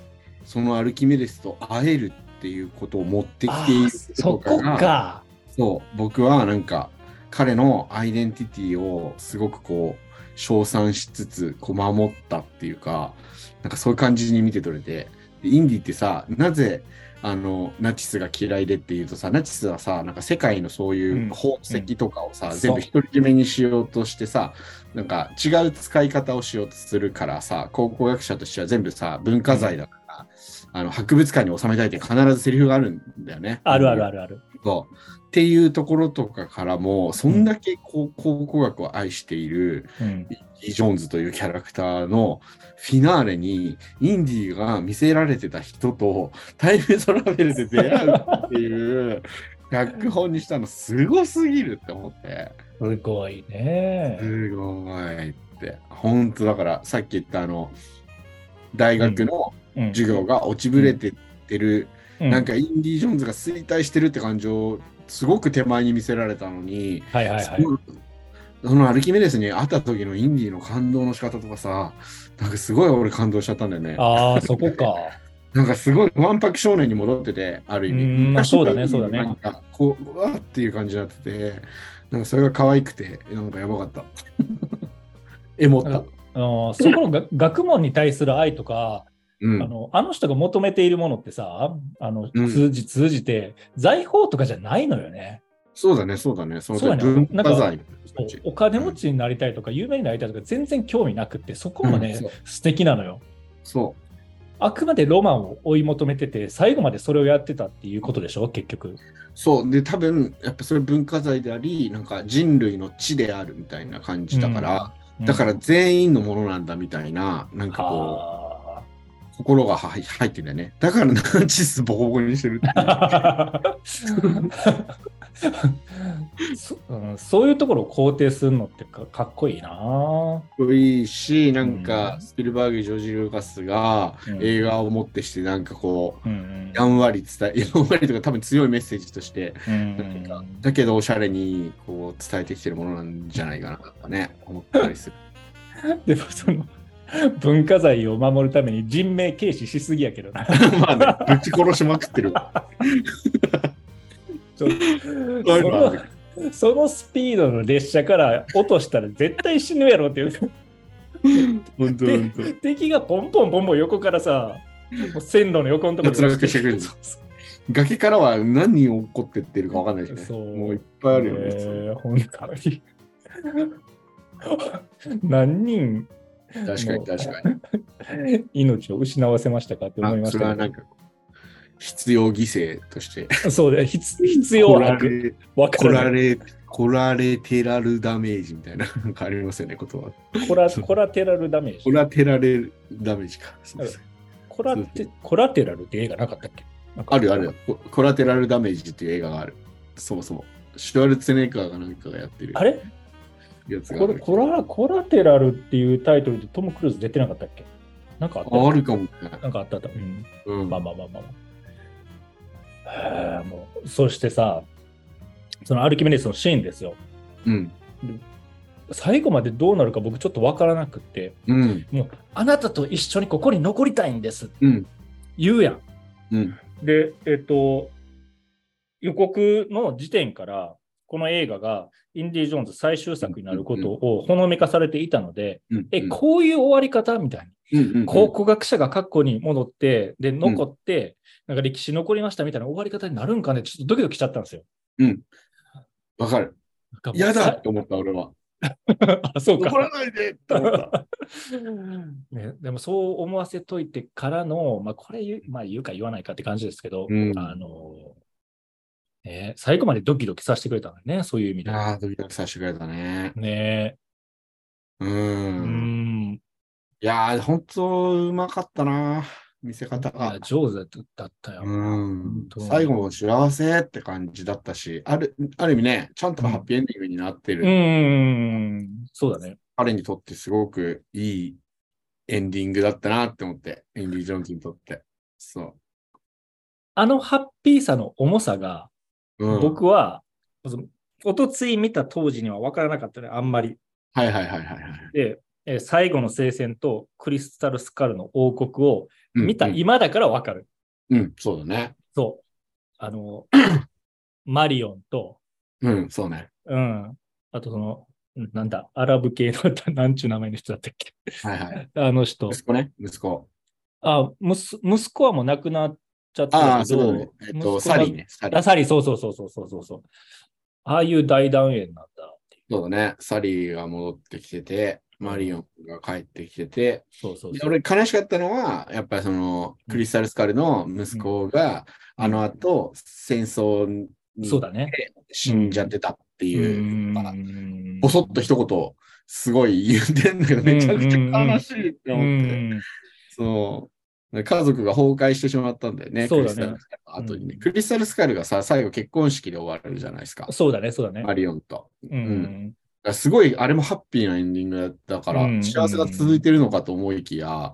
そのアルキメデスと会えるっていうことを持ってきているあそこか。そう、僕はなんか彼のアイデンティティをすごくこう称賛しつつこう守ったっていうか、なんかそういう感じに見て取れて、でインディってさ、なぜあのナチスが嫌いでっていうとさ、ナチスはさ、なんか世界のそういう宝石とかをさ、うん全部独り占めにしようとしてさ、なんか違う使い方をしようとするからさ、考古学者としては全部さ、文化財だから、あの博物館に収めたいって必ずセリフがあるんだよね。あるあるあるある。そうっていうところとかからも、そんだけこう考古学を愛しているうん。イ・ジョーンズというキャラクターのフィナーレにインディが見せられてた人とタイムトラベルで出会うっていう [LAUGHS] 脚本にしたのすごすぎるって思って。すごいね。すごいって。本当だからさっき言ったあの、大学のうん授業が落ちぶれてってる、うんなんかインディ・ジョーンズが衰退してるって感じをすごく手前に見せられたのに、はいはいはい。そのアルキメデスに会った時のインディの感動の仕方とかさ、なんかすごい俺感動しちゃったんだよね。ああ、そこか。[LAUGHS] なんかすごいわんぱく少年に戻ってて、ある意味。うんまあそうだねそうだねなんかこう、うわーっていう感じになってて、なんかそれが可愛くて、なんかやばかった。[LAUGHS] エモった。あのそこのが学問に対する愛とか、うんあのあの人が求めているものってさ、あのうん通じ通じて、財宝とかじゃないのよね。そうだね、そうだね。そのそうやね文化財そうお金持ちになりたいとか、有名になりたいとか、全然興味なくって、そこもね、うん素敵なのよ。そあくまでロマンを追い求めてて、最後までそれをやってたっていうことでしょ、結局。う。そう。で、多分、やっぱそれ文化財であり、なんか人類の知であるみたいな感じだから、だから全員のものなんだみたいな、なんかこはう、心が入入ってんだよね。だからナチスボコボコにしてるって [LAUGHS] そ [LAUGHS] うんそういうところを肯定するのってかかっこいいな。かっこいいし、なんうん。かスピルバーグ、ジョージ・ルーカスがうん。映画をもってして、なんかこう、うんうん。やんわり伝え、[LAUGHS] やんわりとか多分強いメッセージとして、うん。なんかだけどおしゃれにこう伝えてきてるものなんじゃないかなとかね、思ったりする。でもその [LAUGHS] 文化財を守るために人命軽視しすぎやけどな。[LAUGHS] まあね、ぶち殺しまくってる。[LAUGHS] ちょそのはあるそのそのスピードの列車から落としたら絶対死ぬやろっていう。本当で本当。敵がポンポンポンポン横からさ、もう線路の横のところ脱落してくるそうそう崖からは何人起こってってるかわかんないしね。そうもういっぱいあるよね。えー本当に。何人確かに確かに。[LAUGHS] 命を失わせましたかって思いまあしたけそれはなんか、必要犠牲として。ど。そうだよ、必必要悪。レ、わかコらない。ラレ、コラレテラルダメージみたいな、[LAUGHS] なんかありますよね、言葉。コラコラテラルダメージコ。ラテラレダメージか。コラテコラテラルって映画なかったっけ？あるある。ココラテラルダメージっていう映画がある。そもそも。シュワルツェネッガーがなんかがやってるあれ？やつがある。これコラコラテラルっていうタイトルでトム・クルーズ出てなかったっけ？なんかあったああるかもね。なんかあったあった。うん。うん。まあまあまあまあまあ。もう、そしてさ、そのアルキメデスのシーンですよ。うん。最後までどうなるか僕ちょっとわからなくって、うん。もう、あなたと一緒にここに残りたいんです。うん。言うやん。うん。で、えっと、予告の時点から、この映画がインディ・ジョーンズ最終作になることをほのめかされていたので、うん。え、こういう終わり方みたいな。うんうん考古学者が過去に戻って、で、残って、なんか歴史残りましたみたいな終わり方になるんかね？ちょっとドキドキしちゃったんですよ。うん。わかる。嫌ださって思った、俺は。[LAUGHS] あ、そうか。残らないでって思った。[LAUGHS] ね、でもそう思わせといてからの、まあ、これ言う,、まあ、言うか言わないかって感じですけど、うんあの、ね、最後までドキドキさせてくれたのね、そういう意味で。ああ、ドキドキさせてくれたね。ねう。うんん。いやー、本当うまかったな。見せ方いがや。上手だったよ。最後も幸せって感じだったし、あるある意味ね、ちゃんとハッピーエンディングになってる、うん。そうだね。彼にとってすごくいいエンディングだったなって思って、エンディ・ジョーンズにとって。そあのハッピーさの重さが、う。うん、僕は、おとつい見た当時には分からなかったね、あんまり。はいはいはいはいはい。で、えー最後の聖戦とクリスタルスカルの王国をうん見た今だから分かる。うん、そうだね。そう。あの、[CLEARS THROAT] マリオンと、うん、そうね。うん。あとその、うんなんだ、アラブ系の、[LAUGHS] なんちゅう名前の人だったっけはいはい。あの人。息子ね、息子。あ、むす息子はもう亡くなっちゃったああ、そう。えっと、サリーね。サリー。あサリー、そうそうそうそうそうそうそう。ああいう大団円なんだって。そうだね。サリーが戻ってきてて、マリオンが帰ってきてて、そうそうそう。で俺悲しかったのは、やっぱりその、クリスタルスカルの息子が、あの後、戦争にそうだね。死んじゃってたっていう、まあんぼそっと一言、すごい言ってんだけど、めちゃくちゃ悲しいってう思って、んそう。家族が崩壊してしまったんだよね、そうだねクリスタルスカルの後にね。うんクリスタルスカルがさ、最後結婚式で終わるじゃないですか。そうだね、そうだね。マリオンと。うん。だからすごい、あれもハッピーなエンディングだったから、うん幸せが続いてるのかと思いきや、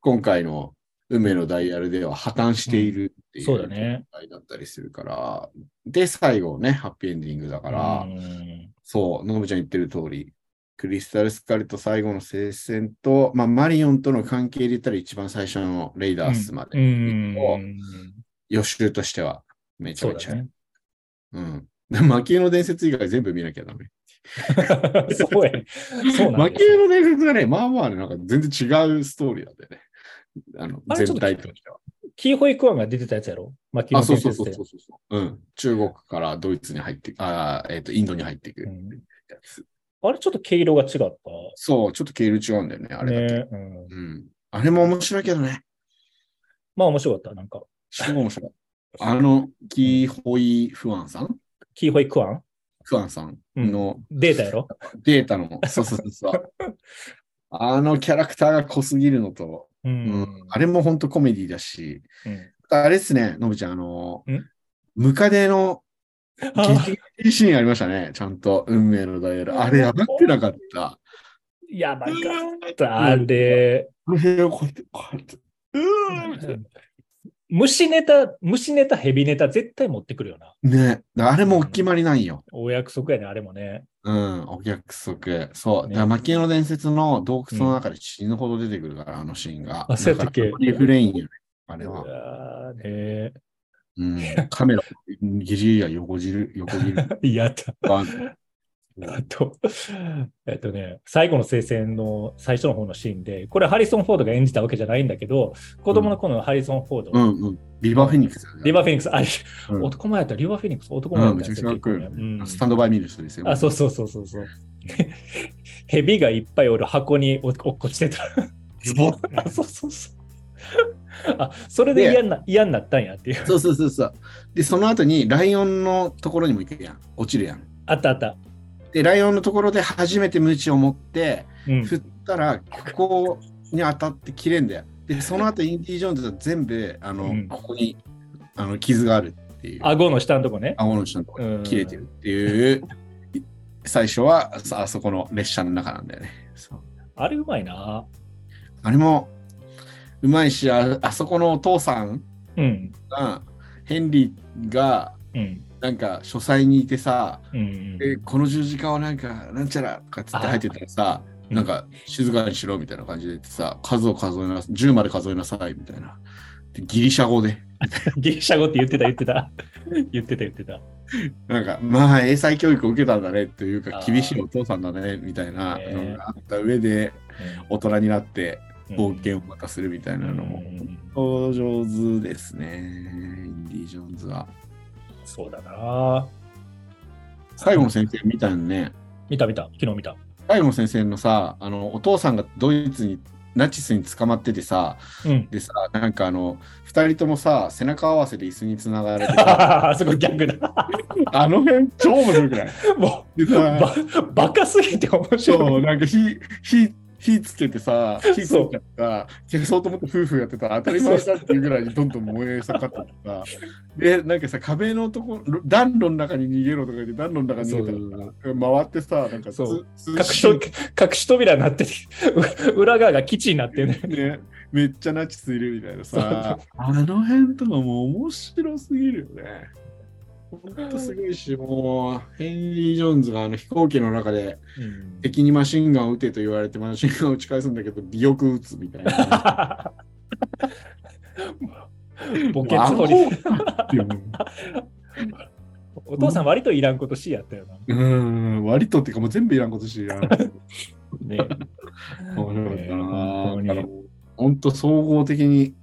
今回の運命のダイヤルでは破綻しているっていう、そうだね。だったりするから、で、最後ね、ハッピーエンディングだから、うんそう、のぶちゃん言ってる通り、クリスタルスカルと最後の聖戦と、まあ、マリオンとの関係で言ったら一番最初のレイダースまで、うん。予習としてはめちゃめちゃ、そうだね。うん。で魔球の伝説以外全部見なきゃダメ。[LAUGHS] そうやね。そうなん魔球の伝説がね、まあまあね、なんか全然違うストーリーなんだよね。あの、全体としては。キーホイクワンが出てたやつやろ？マキのあ、そう伝説でそうそうそうそう。うん。中国からドイツに入って、あーえっ、と、インドに入っていくやうんつ。あれちょっと毛色が違った？そう、ちょっと経路違うんだよね、あれだけ。ね、うん。うん。あれも面白いけどね。まあ面白かった。なんか、すごい面白い。あの、キーホイ・フアンさん？キーホイクワン？フアンさんのデータやろ？データの、そうそうそう。[LAUGHS] あのキャラクターが濃すぎるのと、ううんあれも本当コメディだし、うんあれですね、のぶちゃん、あのん、ムカデのあギリギリシーンありましたね、ちゃんと、運命のダイヤル。あれやばくなかった。やばかった。あれ、これをこうやって、こうやって、虫ネタ、虫ネタ、ヘビネタ絶対持ってくるよな。なね、あれもお決まりなんよ。お約束やね、あれもね。うん、お約束。そう。ねだから、マキエの伝説の洞窟の中で死ぬほど出てくるから、あのシーンが。あそうやったっけ？リフレインよね、あれうは。わーねうん、カメラ、ギリギリや横切る、横切る。[LAUGHS] やった。あと、えっとね、最後の聖戦の最初の方のシーンで、これハリソン・フォードが演じたわけじゃないんだけど、子供の頃のハリソン・フォード、うんうん。リバーフェニックス、リバー・フェニックス、あれ、うん男前やったらリバー・フェニックス、男前やったちゃくちゃかっこいいよ結構ねうんスタンドバイ見る人ですよ。あ、そうそうそうそうそう。蛇がいっぱいおる箱に落っこちてた。ズボッあ [LAUGHS] そうそうそう。あ、それで嫌な嫌になったんやっていう。そうそうそうそう。で、その後にライオンのところにも行くやん。落ちるやん。あったあった。で、ライオンのところで初めてムチを持って、うん。振ったら、ここに当たって切れんだよ。で、その後インディ・ジョーンズは全部、あの、うんここにあの傷があるっていう。顎の下のとこね。顎の下のとこ切れてるっていう、[LAUGHS] 最初はさあそこの列車の中なんだよね。あれうまいな。あれもうまいしあ、あそこのお父さんうん。が、ヘンリーが、うん。なんか書斎にいてさ、うん。えこの十字架はなんか、なんちゃらとかっつって入ってたらさ、うんなんか静かにしろみたいな感じで言ってさ、数を数えなさい、10まで数えなさいみたいな。でギリシャ語で。[LAUGHS] ギリシャ語って言ってた言ってた。[LAUGHS] 言ってた言ってた。なんか、まあ、英才教育を受けたんだねというか、厳しいお父さんだねみたいなねのがあった上で、大人になってうん冒険をまたするみたいなのも、うん本当上手ですね、インディ・ジョーンズは。そうだな。最後の先生見たよね。見た見た。昨日見た。最後の先生のさ、あの、お父さんがドイツに、ナチスに捕まっててさ、うん。でさ、なんかあの、二人ともさ、背中合わせで椅子につながれてさ、あそこ逆だ。[LAUGHS] あの辺超面白くない？もでう、バカすぎて面白そう、い。なんか火、火、火つけてさ、火つけちゃった、消そうと思って夫婦やってたら当たり前だっていうぐらいにどんどん燃え盛っててさ、で、なんかさ、壁のとこ、暖炉の中に逃げろとか言って、暖炉の中に逃げたらさ、回ってさ、なんかつそう。通隠し隠し扉になってて、う [LAUGHS] 裏側が基地になってるね。ね、めっちゃナチスいるみたいなさ、あの辺とかもう面白すぎるよね。ほんとすごいし、もう、ヘンリー・ジョーンズがあの飛行機の中でうん敵にマシンガンを撃てと言われてマシンガンを撃ち返すんだけど、尾翼撃つみたいな。ボケツ掘り。お父さん割といらんことしやったよな。うん、割とっていうかもう全部いらんことしやん。ね面白かったな。本当総合的に、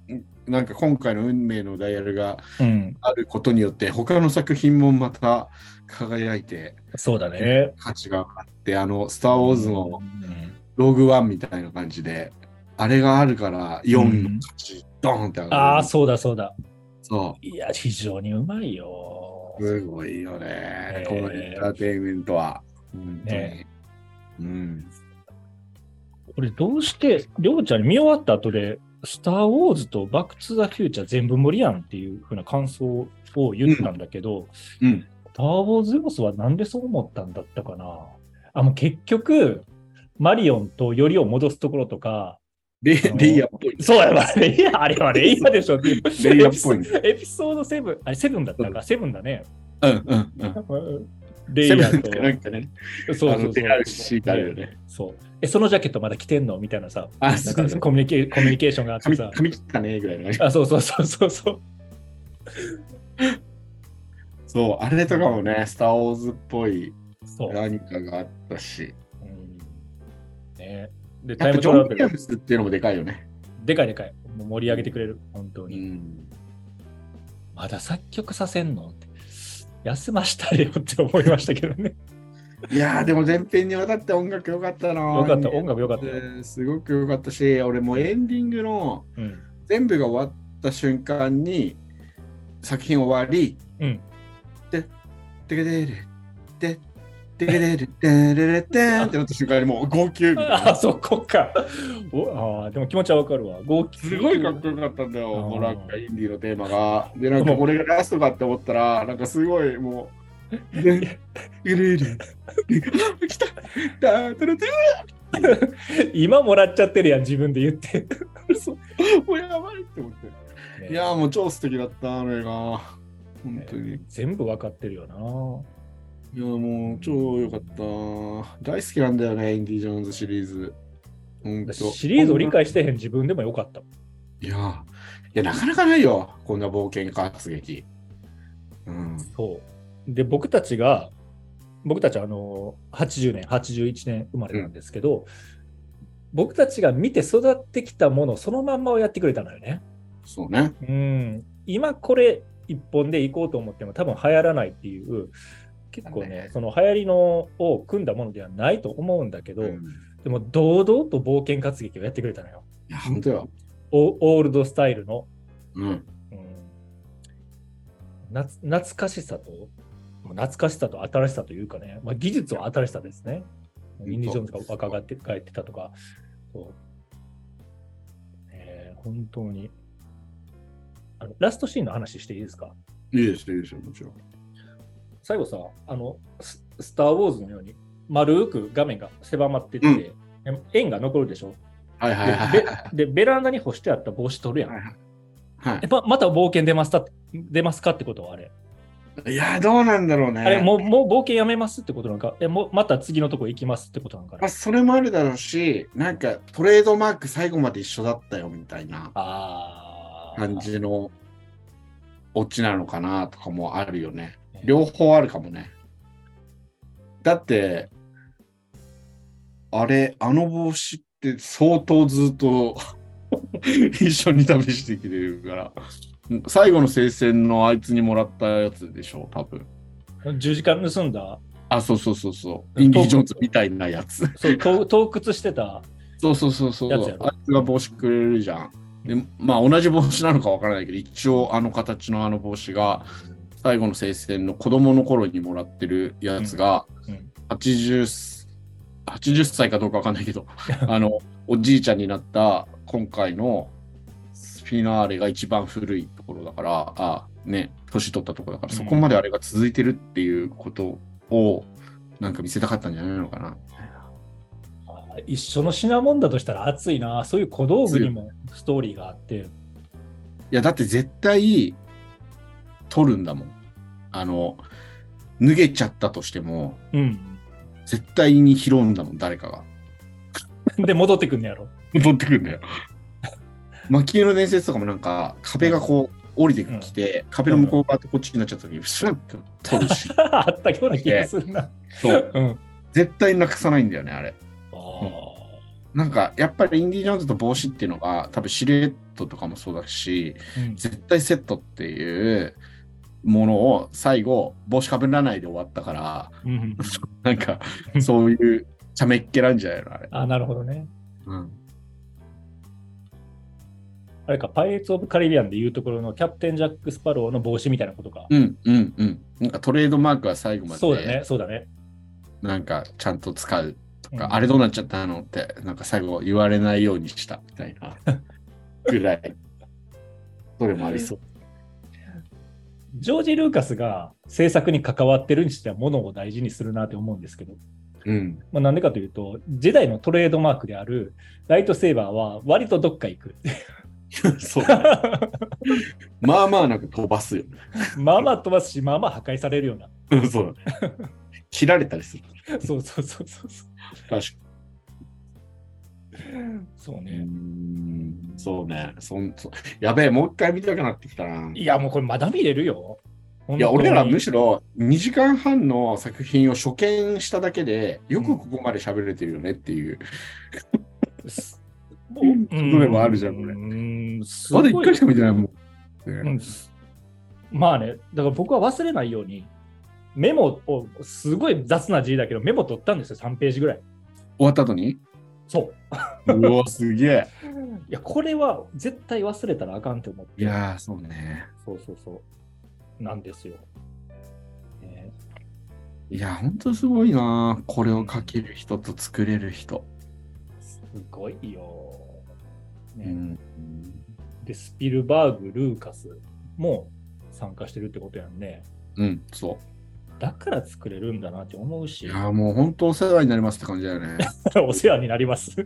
なんか今回の運命のダイヤルがうん、あることによって、他の作品もまた輝いて、そうだね。価値があって、あの、スター・ウォーズのうんローグワンみたいな感じで、あれがあるから4の価値、ドーンって上がる。ああ、そうだそうだ。そいや、非常にうまいよ。う。すごいよねえ。ーこのエンターテインメントは。本当に。ねうん。これどうして、りょうちゃんに見終わった後で、スター・ウォーズとバック・トゥ・ザ・フューチャー全部無理やんっていうふうな感想を言ったんだけど、うん。スター・ウォーズ・ボスはなんでそう思ったんだったかな？あ、もう結局、マリオンとよりを戻すところとか、レイヤーっぽい。そうやわ、レイヤー、あれはレイヤーでしょっていう。レイヤーっぽいねエピソード7、あれ7だったか、7だね。うんうんうん。レイヤーセブンってなんと。かね、そうそうそうあの出会うシーンあるよね。そう。え、そのジャケットまだ着てんのみたいなさ、あコミュニケコミュニケーションがあって髪さ。髪切ったねぐらいのね。あ、そうそうそうそうそう。そう、あれとかもね、スター・ウォーズっぽい。何かがあったし。うんね、で、タイムトラベルっていうのもでかいよね。でかいでかい。もう盛り上げてくれる、本当うに。ん。まだ作曲させんのって。休ましたれよって思いましたけどね。いやー、でも前編にわたって音楽良かったな。よかった、音楽よかったすごく良かったし、俺もうエンディングのうん。全部が終わった瞬間に作品終わり、うん。でる、て、てけでる、てれれてんってなった瞬間にもう号泣みたいな。あ、そこか。おあでも気持ちはわかるわ。号泣すごいかっこよかったんだよ、もうなんかインディーのテーマが。で、なんかこれがラストかって思ったら、なんかすごいもう、で、うるうる、来た、だたらて今もらっちゃってるやん、自分で言って。そもうやばいって思って。いやもう超素敵だった、あれが。本当に。い全部わかってるよな。やもう超良かった。大好きなんだよね、インディ・ジョーンズシリーズ。本当シリーズを理解してへん自分でもよかった。いやー、いや、なかなかないよ、こんな冒険活劇。うん。そう。で、僕たちが、僕たちはあの80年、81年生まれなんですけど、僕たちが見て育ってきたものそのまんまをやってくれたのよね。そうね。うん。今これ一本で行こうと思っても多分流行らないっていう、結構ね、その流行りのを組んだものではないと思うんだけど、うんでも堂々と冒険活劇をやってくれたのよ。いや、本当よ。オオールドスタイルの。うん。うん懐かしさと、まあ懐かしさと新しさというかね、まあ、技術は新しさですね。当インディ・ジョーンズが若返って帰ってたとか、そう。えー本当にあの。ラストシーンの話していいですか？いいですよ、いいですよ、もちろん。最後さ、あの、ススター・ウォーズのように丸く画面が狭まってって、うん円が残るでしょ？はいはいはいはい。でで、ベランダに干してあった帽子取るやん。はいはいえままた冒険出ますか出ますかってことはあれ。いや、どうなんだろうね。あれもう、もう冒険やめますってことなのか、えもうまた次のとこ行きますってことなのかあ、。それもあるだろうし、なんかトレードマーク最後まで一緒だったよみたいな。感じのオチなのかなとかもあるよね。両方あるかもね。だって、あれ、あの帽子って相当ずっと [LAUGHS] 一緒に旅してきてるから、最後の聖戦のあいつにもらったやつでしょ、多分。十字架盗んだ、あ、そうそうそうそう。インディ・ジョーンズみたいなやつ。そう盗盗掘してた？そうそうそうそう。あいつが帽子くれるじゃん。でまあ同じ帽子なのかわからないけど、一応あの形のあの帽子が、最後の聖戦の子供の頃にもらってるやつが、うん80、80歳かどうかわかんないけど、[LAUGHS] あの、おじいちゃんになった今回のフィナーレが一番古いところだから、あね、年取ったところだから、うんそこまであれが続いてるっていうことを、なんか見せたかったんじゃないのかな。あ一緒の品物だとしたら熱いな。そういう小道具にもストーリーがあって。いや、だって絶対、取るんだもん。あの、脱げちゃったとしても、うん。絶対に拾うんだもん、誰かが。[LAUGHS] で、戻ってくんねやろ。戻ってくるんだよ。魔球の伝説とかもなんか、壁がこう、降りてきて、壁の向こう側とこっちになっちゃった時に、スラッと取るし、[LAUGHS] あったような気がするな。そう、うん。絶対なくさないんだよね、あれ。あなんか、やっぱりインディ・ジョーンズと帽子っていうのが、多分シルエットとかもそうだし、ーうん絶対セットっていうものを最後、帽子かぶらないで終わったから、うんなんか、そういうちゃめっ気なんじゃないのあれ。あ、なるほどね。うん。あれか、パイレーツ・オブ・カリビアンでいうところのキャプテン・ジャック・スパローの帽子みたいなことか。うん、うん、うん。なんかトレードマークは最後まそうだねで、、そうだね。なんかちゃんと使うとか、うんあれどうなっちゃったのって、なんか最後言われないようにしたみたいなぐらい。[LAUGHS] それもありそう。ジョージ・ルーカスが制作に関わってるにしては、ものを大事にするなって思うんですけど。うん。まあ、なんでかというと、ジェダイのトレードマークであるライトセーバーは割とどっか行く。そう。まあまあなんか飛ばすよ。まあまあ飛ばすし、まあまあ破壊されるような。うんそうだね。切られたりする。そうそうそうそうそう。確かに。[LAUGHS] そうね。そうね。そんそやべえ、もう一回見たくなってきたな。いや、もうこれまだ見れるよ。いや、俺らむろしろ2時間半の作品を初見しただけで、よくここまで喋れてるよねっていう。部部分もあるじゃんこれうん、すまだ1回しか見てないもん。うんまあね、だから僕は忘れないように、メモを、すごい雑な字だけど、メモ取ったんですよ、3ページぐらい。終わった後に？そう。うわ、すげえ。いや、これは絶対忘れたらあかんって思って。いやー、そうね。そうそうそう。なんですよ。ねいや、ほんとすごいな。これを書ける人と作れる人。すごいよ。ねうん。で、スピルバーグ、ルーカスも参加してるってことやんね。うん、そだから作れるんだなって思うう。しい、やー、もう本当お世話になりますって感じだよね。[LAUGHS] お世話になります。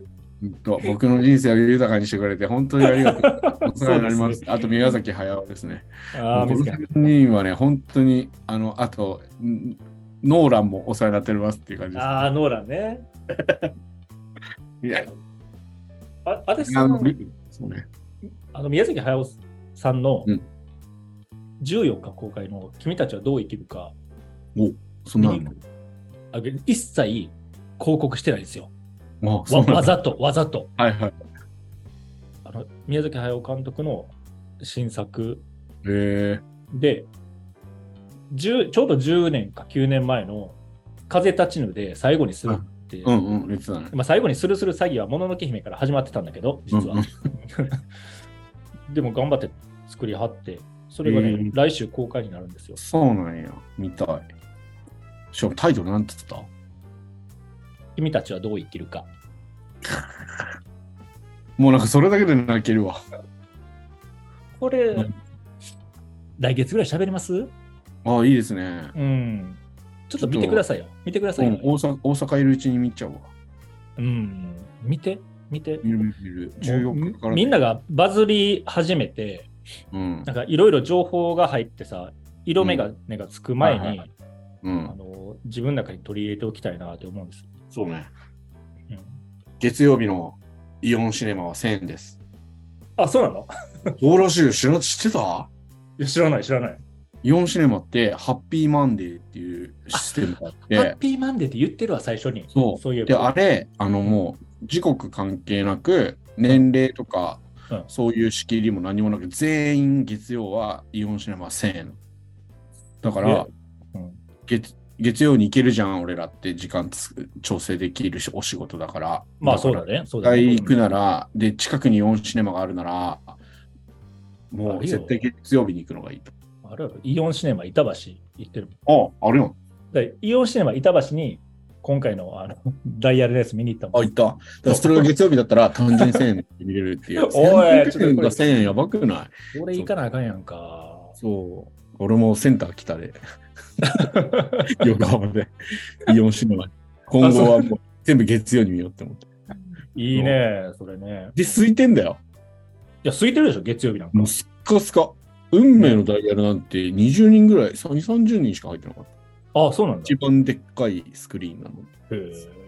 と僕の人生を豊かにしてくれて、本当にありがとう。[LAUGHS] お世話になりま。そうですあと、宮崎駿ですね。ああ、この難しい。3人はね、本当に、あの、あと、んノーランもお世話になってますっていう感じです。ああ、ノーランね。いや、ああれさあのん、そうね。あの宮崎駿さんのうん14日公開の君たちはどう生きるか、そんなのあ一切広告してないんですよ。わわざと、わざと。はいはい。あの宮崎駿監督の新作で、10ちょうど10年か9年前の風立ちぬで最後にするって、うんうん。まあ、最後にするする詐欺はもののけ姫から始まってたんだけど、実は。う [LAUGHS] んでも頑張って作りはって、それがね、うん来週公開になるんですよ。そうなんや。見たい。しかもタイトルなんて言って君たちはどう生きるか。た [LAUGHS] もうなんかそれだけで泣けるわ。これ、うん来月ぐらい喋ります？ああ、いいですね。うん。ちょっと見てくださいよ。見てくださいよ。うん、大阪大阪いるうちに見ちゃうわ。うん。見て、見て？見る見る見る。14日から、みんながバズり始めて、うん。なんかいろいろ情報が入ってさ、色眼鏡がつく前に、うあん。の自分の中に取り入れておきたいなと思うんです。そうね。うん月曜日のイオンシネマは1000円です。あ、そうなの？そうらしいよ。知ってた？いや知らない、知らない。イオンシネマってハッピーマンデーっていうシステムがあっハッて、ピーマンデーって言ってるわ、最初に。そう。そういえで、ば。あれ、あのもう時刻関係なく、年齢とか、うんそういう仕切りも何もなく、全員月曜はイオンシネマ1000円。だから、うん月月曜に行けるじゃん、俺らって時間つ調整できるし、お仕事だから。まあそうだね。そうだね。行くなら、で、近くにイオンシネマがあるなら、もう絶対月曜日に行くのがいいと。あれはイオンシネマ板橋行ってる。あ、あるよ。でイオンシネマ板橋に今回のあの [LAUGHS] ダイヤルレース見に行ったもあ、ん。行った。だからそれが月曜日だったら単純1000円で見れるっていう。[LAUGHS] おい1000ちょっとこれ円が1000円やばくない？俺行かなあかんやんか。そう。俺もセンター来たで、[LAUGHS] 横浜で、イオンシネマに。今後はもう全部月曜に見ようって思って。いいね、それね。で、空いてんだよ。いや、空いてるでしょ、月曜日なんかもう。すっかすか。運命のダイヤルなんて20人ぐらい、2、30人しか入ってなかった。あそうなんだ。一番でっかいスクリーンなの。へー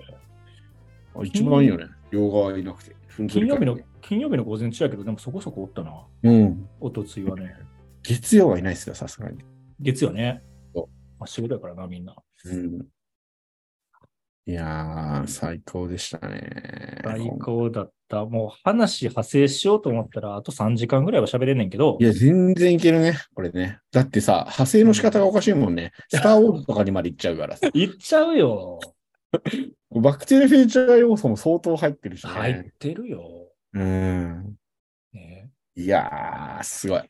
あ一番いいよね。両側いなくて。金曜日の、金曜日の午前中やけど、でもそこそこおったな。うん。おとついはね。月曜はいないですよ、さすがに。月曜ね。まあ、仕事やからな、みんな。うん。いやー、最高でしたね。最高だった。もう話派生しようと思ったら、あと3時間ぐらいは喋れんねんけどい、や、全然いけるね、これね。だってさ、派生の仕方がおかしいもんね。スター・ウォーズとかにまで行っちゃうからさ。[LAUGHS] 行っちゃうよ。バック・トゥ・ザ・フューチャー要素も相当入ってるしね。入ってるよ。うん。ね、いやー、すごい。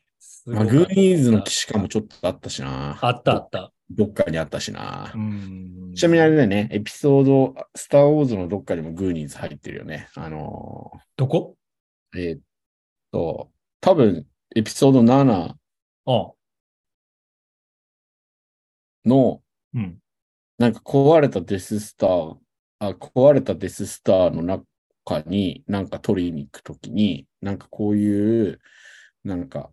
まあ、グーニーズの騎士感もちょっとあったしな。あったあった。どっかにあったしなう。ん。ちなみにあれだよね、エピソード、スター・ウォーズのどっかにもグーニーズ入ってるよね。あのどこ？ー、えーっと、多分、エピソード7あの、うん。なんか壊れたデススターあ壊れたデススターの中になんか取りに行くときに、なんかこういう、なんか、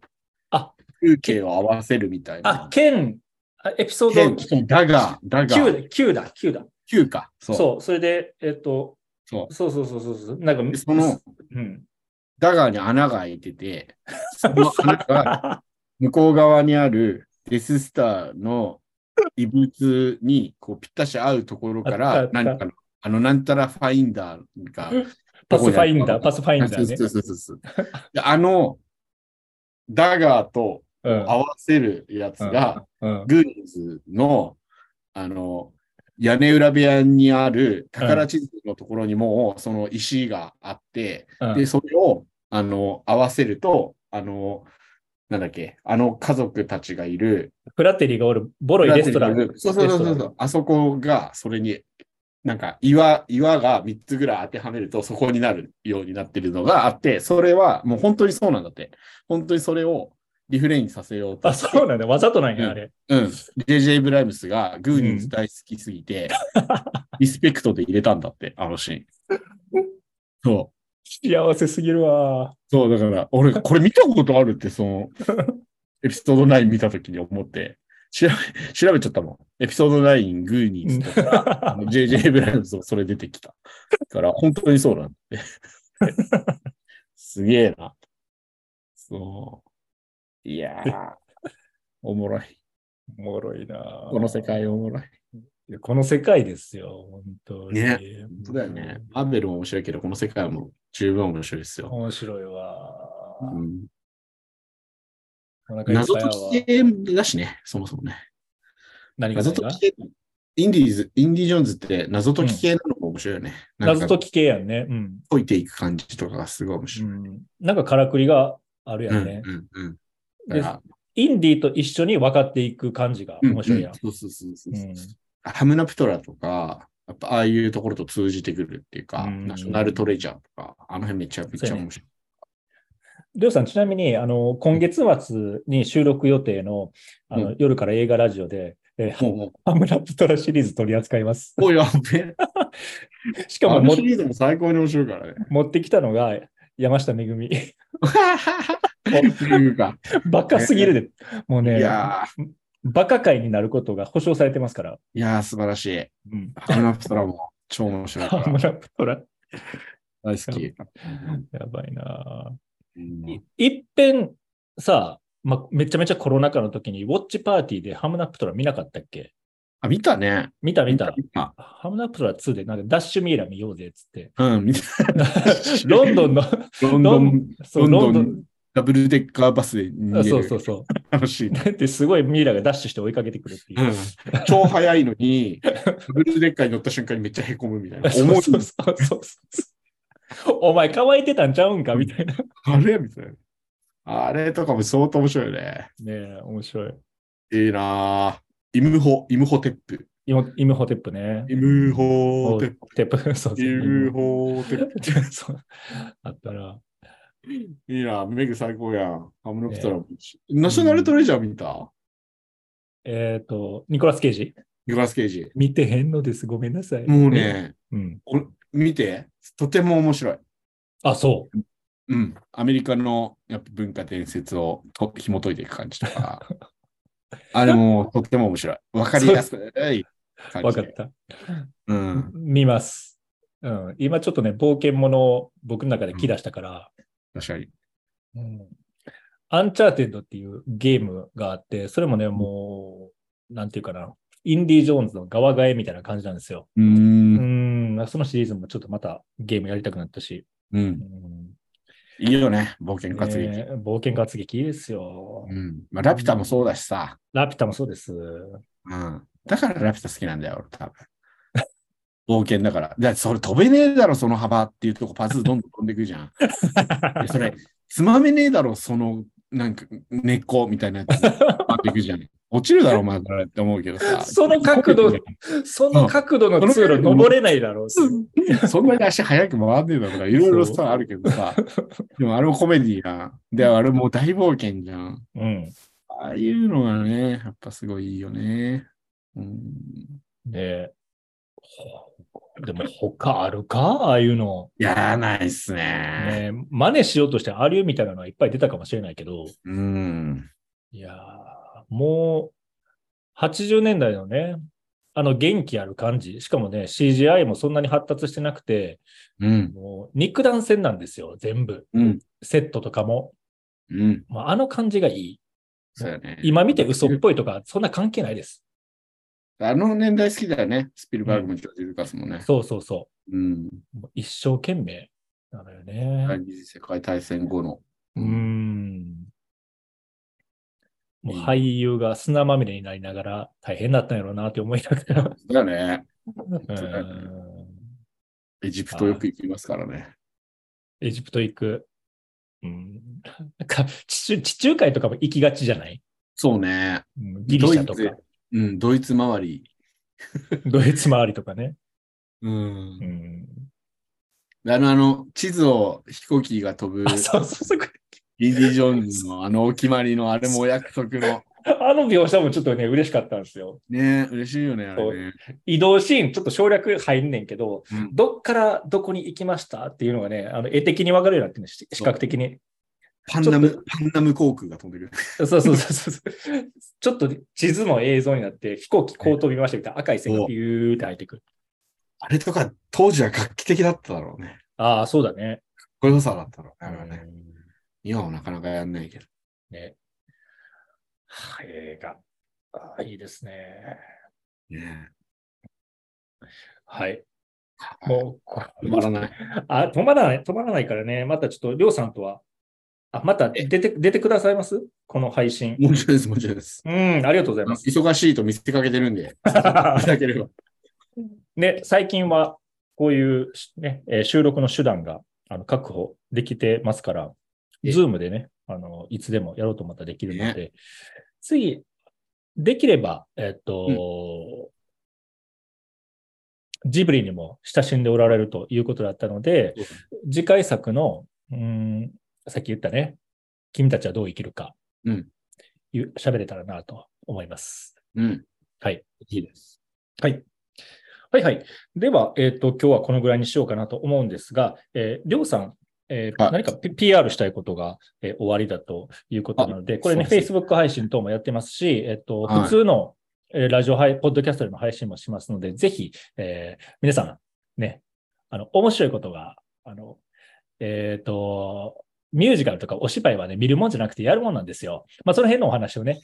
あ風景を合わせるみたいな。あ、剣、あエピソー剣ドだが、だが、9だ、9だ、9だ。9か。そう。そう、それで、えっと、そうそうそうそうそうそう。なんか、でその、うん。ダガーに穴が開いてて、その穴が向こう側にあるデススターの遺物にこうぴったし合うところから何かの、あの、なんたらファインダーが、[LAUGHS] パスファインダー、パスファインダーねそう。そうそうそうであの、ダガーとうん合わせるやつが、うん。グーニーズの、あの、屋根裏部屋にある宝地図のところにも、その石があって、うん。で、それを、あの、合わせると、あの、なんだっけ、あの家族たちがいる、フラテリがおるボロいレストラン。そうそうそうそう、あそこが、それに、なんか岩、岩が3つぐらい当てはめると、そこになるようになってるのがあって、それはもう本当にそうなんだって。本当にそれをリフレインさせようとあ。そうなんだ。わざとなんうんや、あれ。うん。JJ ブライムスがグーニーズ大好きすぎて、リスペクトで入れたんだって、あのシーン。そう。幸せすぎるわ。そう、だから、俺、これ見たことあるって、その、エピソード9見たときに思って、調べ、調べちゃったもん。エピソード9、グーニーズとか、JJ ブライムスもそれ出てきた。から、本当にそうなんで。[LAUGHS] すげえな。そう。いやー、[LAUGHS] おもろい。おもろいな。この世界おもろい。いやこの世界ですよ、本当に。ね本当だよね。マーベルも面白いけど、この世界も十分面白いですよ。面白いわ。うん、謎解き系だしね、そもそもね。何が謎解き系、インディーズ、インディ・ジョーンズって謎解き系なのも面白いよね。なんか謎解き系やんね。うん。解いていく感じとかがすごい面う白い。ん、なんかからくりがあるやうんんね。うんうん。だでからインディーと一緒に分かっていく感じが面白いやん。うんうんそうそうそうそううんハムナプトラとか、やっぱああいうところと通じてくるっていうか、うんナショナルトレジャーとか、あの辺めちゃめちゃ面白い。りょうさん、ちなみに、あの、今月末に収録予定の、あの、う夜から映画ラジオで、えーハムナプトラシリーズ取り扱います。おいやべえ。[LAUGHS] しかももシリーズも最高に面白いからね。持ってきたのが山下めぐみ。[LAUGHS] バカすぎるで。もういね、やー、バカ界になることが保証されてますから。いやー素晴らしい。うん。ハムナプトラも超面白いハムナプトラ。大好き。やばいなうんいいっぺんさ、ま、めちゃめちゃコロナ禍の時にウォッチパーティーでハムナプトラ見なかったっけ？あ、見たね。見た見た。見た。ハムナプトラ2でなんかダッシュミイラ見ようぜっつって。うん、見た。[LAUGHS] ロンドンの、ロンドン、そう、ロンドンロンドン、ダブルデッカーバスで逃あげる。そうそうそう。楽しい。だってすごいミイラがダッシュして追いかけてくるっていうう。ん、超速いのに、ダブルデッカーに乗った瞬間にめっちゃへこむみたいな。そう重いそうそう。お前乾いてたんちゃうんかみたいな。あれみたいな。あれとかも相当面白いね。ねえ、面白い。いいなぁ。イムホ、イムホテップ。イムイムホテップね。イムホテップ。テップ、そうそう。イムホテップ。[LAUGHS] そうあったら。いいなメグ最高やん。ハムナプトラもいいしナショナルトレジャー見た？えっ、と、ニコラス・ケイジニコラス・ケイジ。見てへんのです。ごめんなさい。もう。ね、うん。お見て。とても面白い。あ、そう。うん。アメリカのやっぱ文化伝説をと紐解いていく感じとか。[LAUGHS] あれもとっても面白い。わかりやすい感じで。わかった。うん。見ます。うん。今ちょっとね、冒険者を僕の中で来出したから、確かに。うんアンチャーテッドっていうゲームがあって、それもね、もう、なんていうかな、インディ・ジョーンズの側替えみたいな感じなんですよ。うんん、そのシリーズもちょっとまたゲームやりたくなったし。う。うんんいいよね。冒険活劇。ね冒険活劇いいですよ。うん。まあ、ラピュタもそうだしさ。ラピュタもそうです。うん。だからラピュタ好きなんだよ、俺多分。冒険だから。だってそれ飛べねえだろ、その幅っていうとこパズルどんどん飛んでくじゃん。[LAUGHS] でそれ、つまめねえだろ、その、なんか、根っこみたいなやつ。あっていくじゃん。落ちるだろ、お前、これって思うけどさ。その角度その角度の通路登れないだろう。そんなに足早く回んねえだろとか、いろいろさ、あるけどさ。でもあれもコメディーな。で、あれもう大冒険じゃん。うん。ああいうのがね、やっぱすごいいいよね。うん。で、でも他あるか？ああいうの。いやー、ないっすね。ね、真似しようとしてありゅうみたいなのはいっぱい出たかもしれないけど、うん。いやー、もう、80年代のね、あの元気ある感じ。しかもね、CGI もそんなに発達してなくて、うん。もう肉弾戦なんですよ、全部。うん。セットとかも。うん。まあ、あの感じがいい。そうやね。今見て嘘っぽいとか、そんな関係ないです。あの年代好きだよね。スピルバーグもジョージ・ルカスもね。そうそうそうん。う。もう一生懸命なのよね。第二次世界大戦後の。うーん。もう俳優が砂まみれになりながら大変だったんやろうなって思いながら。だよね。エジプトよく行きますからね。エジプト行く。うん、なんか地中地中海とかも行きがちじゃない、そうね。うんギリシャとかうん、ドイツ周り。[LAUGHS] ドイツ周りとかね。うんうん、あの、あの、地図を飛行機が飛ぶ、あそうそうそう。インディ・ジョーンズのあのお決まりの、あれもお約束の。[LAUGHS] あの描写もちょっとね、嬉しかったんですよ。ね嬉しいよね、あれね。移動シーン、ちょっと省略入んねんけど、うんどっからどこに行きましたっていうのがね、あの絵的に分かるようになってるね、し視覚的に。パンナムパンナム航空が飛んでくる。そうそうそうそう。ちょっと地図の映像になって、飛行機こう飛びましたみたいな赤い線がビューって入ってくる。あれとか、当時は画期的だっただろうね。ああ、そうだね。こういう良さだったろうね、あれはね。うん今はなかなかやんないけど。ね。はあ映画。ああいいですね。ねはい。う、もう、こ止まらない。あ、止まらない、止まらないからね、またちょっと、りょうさんとは、あ、また出て、出てくださいます？この配信。もちろんです、もちろんです。うん、ありがとうございます。忙しいと見せかけてるんで、[LAUGHS] いただければ。ね、最近は、こういう、ね、えー収録の手段が、あの、確保できてますから、えズームでね、あの、いつでもやろうと思ったらできるので、次、できれば、えっと、ジブリにも親しんでおられるということだったので、次回作の、うーん、さっき言ったね、君たちはどう生きるか、うん喋れたらなと思います。うん。はい。いいです。はい。はいはい。では、えっ、と、今日はこのぐらいにしようかなと思うんですが、えーりょうさん、えーはい何か PR したいことが、えー終わりだということなので、これね、Facebook 配信等もやってますし、えっ、と、はい普通の、えーラジオ配、ポッドキャストでの配信もしますので、ぜひ、えー皆さん、ね、あの、面白いことが、あの、えっ、と、ミュージカルとかお芝居はね、見るもんじゃなくてやるもんなんですよ。まあ、その辺のお話をね、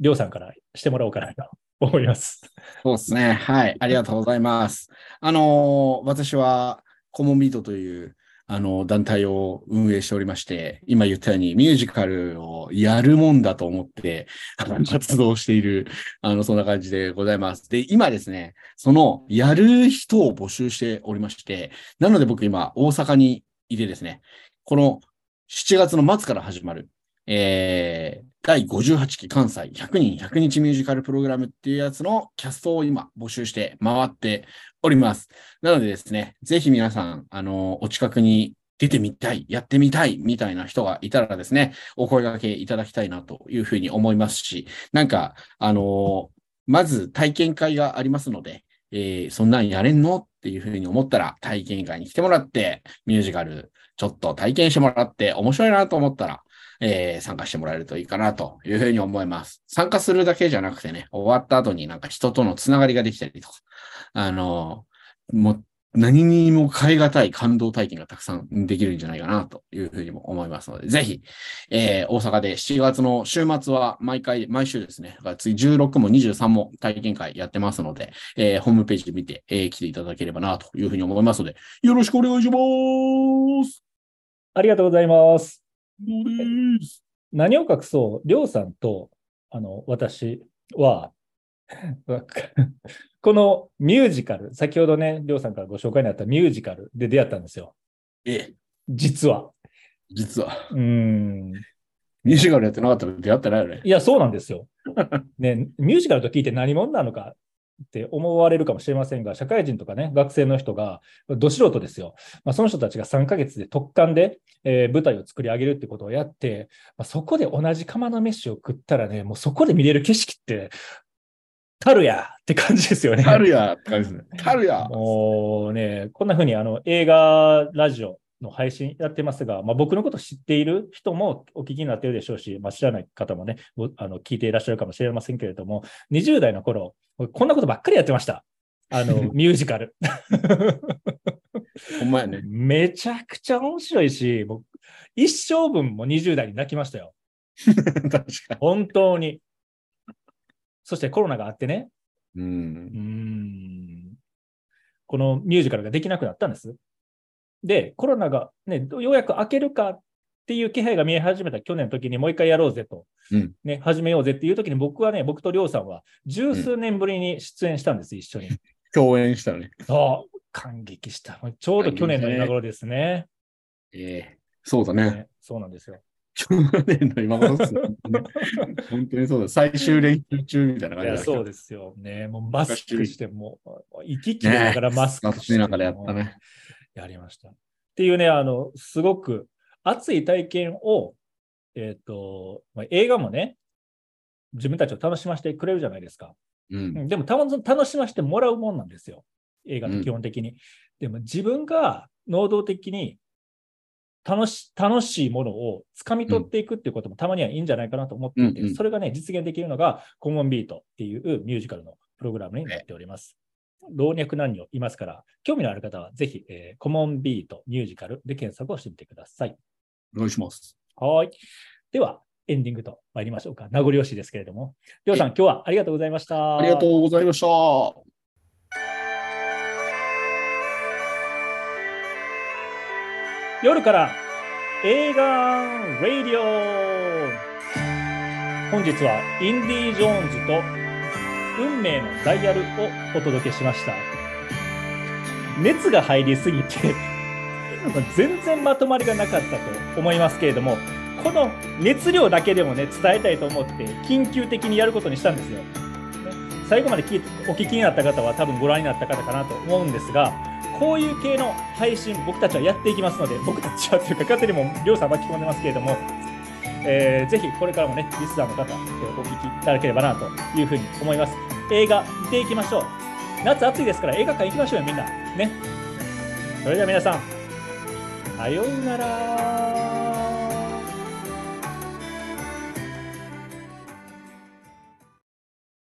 りょうさんからしてもらおうかなと [LAUGHS] 思います。そうですね。はい。ありがとうございます。あのー私は、コモンビートという、あの、団体を運営しておりまして、今言ったようにミュージカルをやるもんだと思って、[LAUGHS] 活動している、あの、そんな感じでございます。で、今ですね、その、やる人を募集しておりまして、なので僕今、大阪にいてですね、この7月の末から始まる、えー、第58期関西100人100日ミュージカルプログラムっていうやつのキャストを今募集して回っております。なのでですね、ぜひ皆さん、あの、お近くに出てみたい、やってみたいみたいな人がいたらですね、お声掛けいただきたいなというふうに思いますし、なんか、あの、まず体験会がありますので、えーそんなんやれんのっていうふうに思ったら体験会に来てもらって、ミュージカルちょっと体験してもらって面白いなと思ったら、えー参加してもらえるといいかなというふうに思います。参加するだけじゃなくてね、終わった後になんか人とのつながりができたりとか、あのも何にも変え難い感動体験がたくさんできるんじゃないかなというふうにも思いますので、ぜひ、えー大阪で7月の週末は毎回、毎週ですね、次16も23も体験会やってますので、えーホームページで見て、えー来ていただければなというふうに思いますので、よろしくお願いします。ありがとうございます。どうです。何を隠そう、りょうさんと、あの、私は、[LAUGHS] このミュージカル、先ほどね、りょうさんからご紹介になったミュージカルで出会ったんですよ。ええ、実は。実は、うーん。ミュージカルやってなかったら出会ってないよね。いや、そうなんですよ。[LAUGHS] ね、ミュージカルと聞いて何者なのかって思われるかもしれませんが、社会人とかね、学生の人が、ど素人ですよ。まあ、その人たちが3ヶ月で特貫で、えー舞台を作り上げるってことをやって、まあ、そこで同じ釜の飯を食ったらね、もうそこで見れる景色って、たるやって感じですよね。タルヤって感じですね。タルヤもうね、こんな風にあの映画、ラジオの配信やってますが、まあ、僕のこと知っている人もお聞きになってるでしょうし、まあ、知らない方もね、ごあの聞いていらっしゃるかもしれませんけれども、20代の頃、こんなことばっかりやってました。あの、[LAUGHS] ミュージカル。[LAUGHS] ほんまやね。めちゃくちゃ面白いし、僕一生分も20代に泣きましたよ。[LAUGHS] 確か本当に。そしてコロナがあってね、に。う。うんんこのミュージカルができなくなったんです。で、コロナがね、ようやく明けるかっていう気配が見え始めた去年の時にもう一回やろうぜと、うんね、始めようぜっていう時に僕はね、僕とりょうさんは十数年ぶりに出演したんです、一緒に。[LAUGHS] 共演したね。そう、感激した。ちょうど去年の今頃ですね。ええそうだね。ねそうなんですよ。[LAUGHS] 去年の今頃ですね。本当にそうだ。最終練習中みたいない感じや、だそうですよね。もうマスクして、もう、行き来ながらマスクして、暑い中でやったね。やりました。っていうね、あの、すごく熱い体験を、えっ、と、まあ、映画もね、自分たちを楽しませてくれるじゃないですか。うん。うんでも、たま楽しませてもらうもんなんですよ。映画って基本的に。でも、自分が能動的に楽し楽しいものを掴み取っていくっていうこともたまにはいいんじゃないかなと思っていて、うんうんそれがね、実現できるのが、コモンビートっていうミュージカルのプログラムになっております。老若男女いますから、興味のある方はぜひ、えーコモンビートミュージカルで検索をしてみてください。お願いします。はい。では、エンディングと参りましょうか。名残惜しいですけれども。りょうさん、今日はありがとうございました。ありがとうございました。夜から映画ラディオ本日はインディ・ジョーンズと運命のダイヤルをお届けしました。熱が入りすぎて [LAUGHS] 全然まとまりがなかったと思いますけれどもこの熱量だけでもね伝えたいと思って緊急的にやることにしたんですよ、最後までお聞きになった方は多分ご覧になった方かなと思うんですがこういう系の配信、僕たちはやっていきますので、僕たちはというか、勝手にもりょうさん巻き込んでますけれども、えーぜひこれからもね、リスナーの方、えーお聞きいただければなというふうに思います。映画見ていきましょう。夏暑いですから映画館行きましょうよ、みんな。ね。それでは皆さん、さようなら。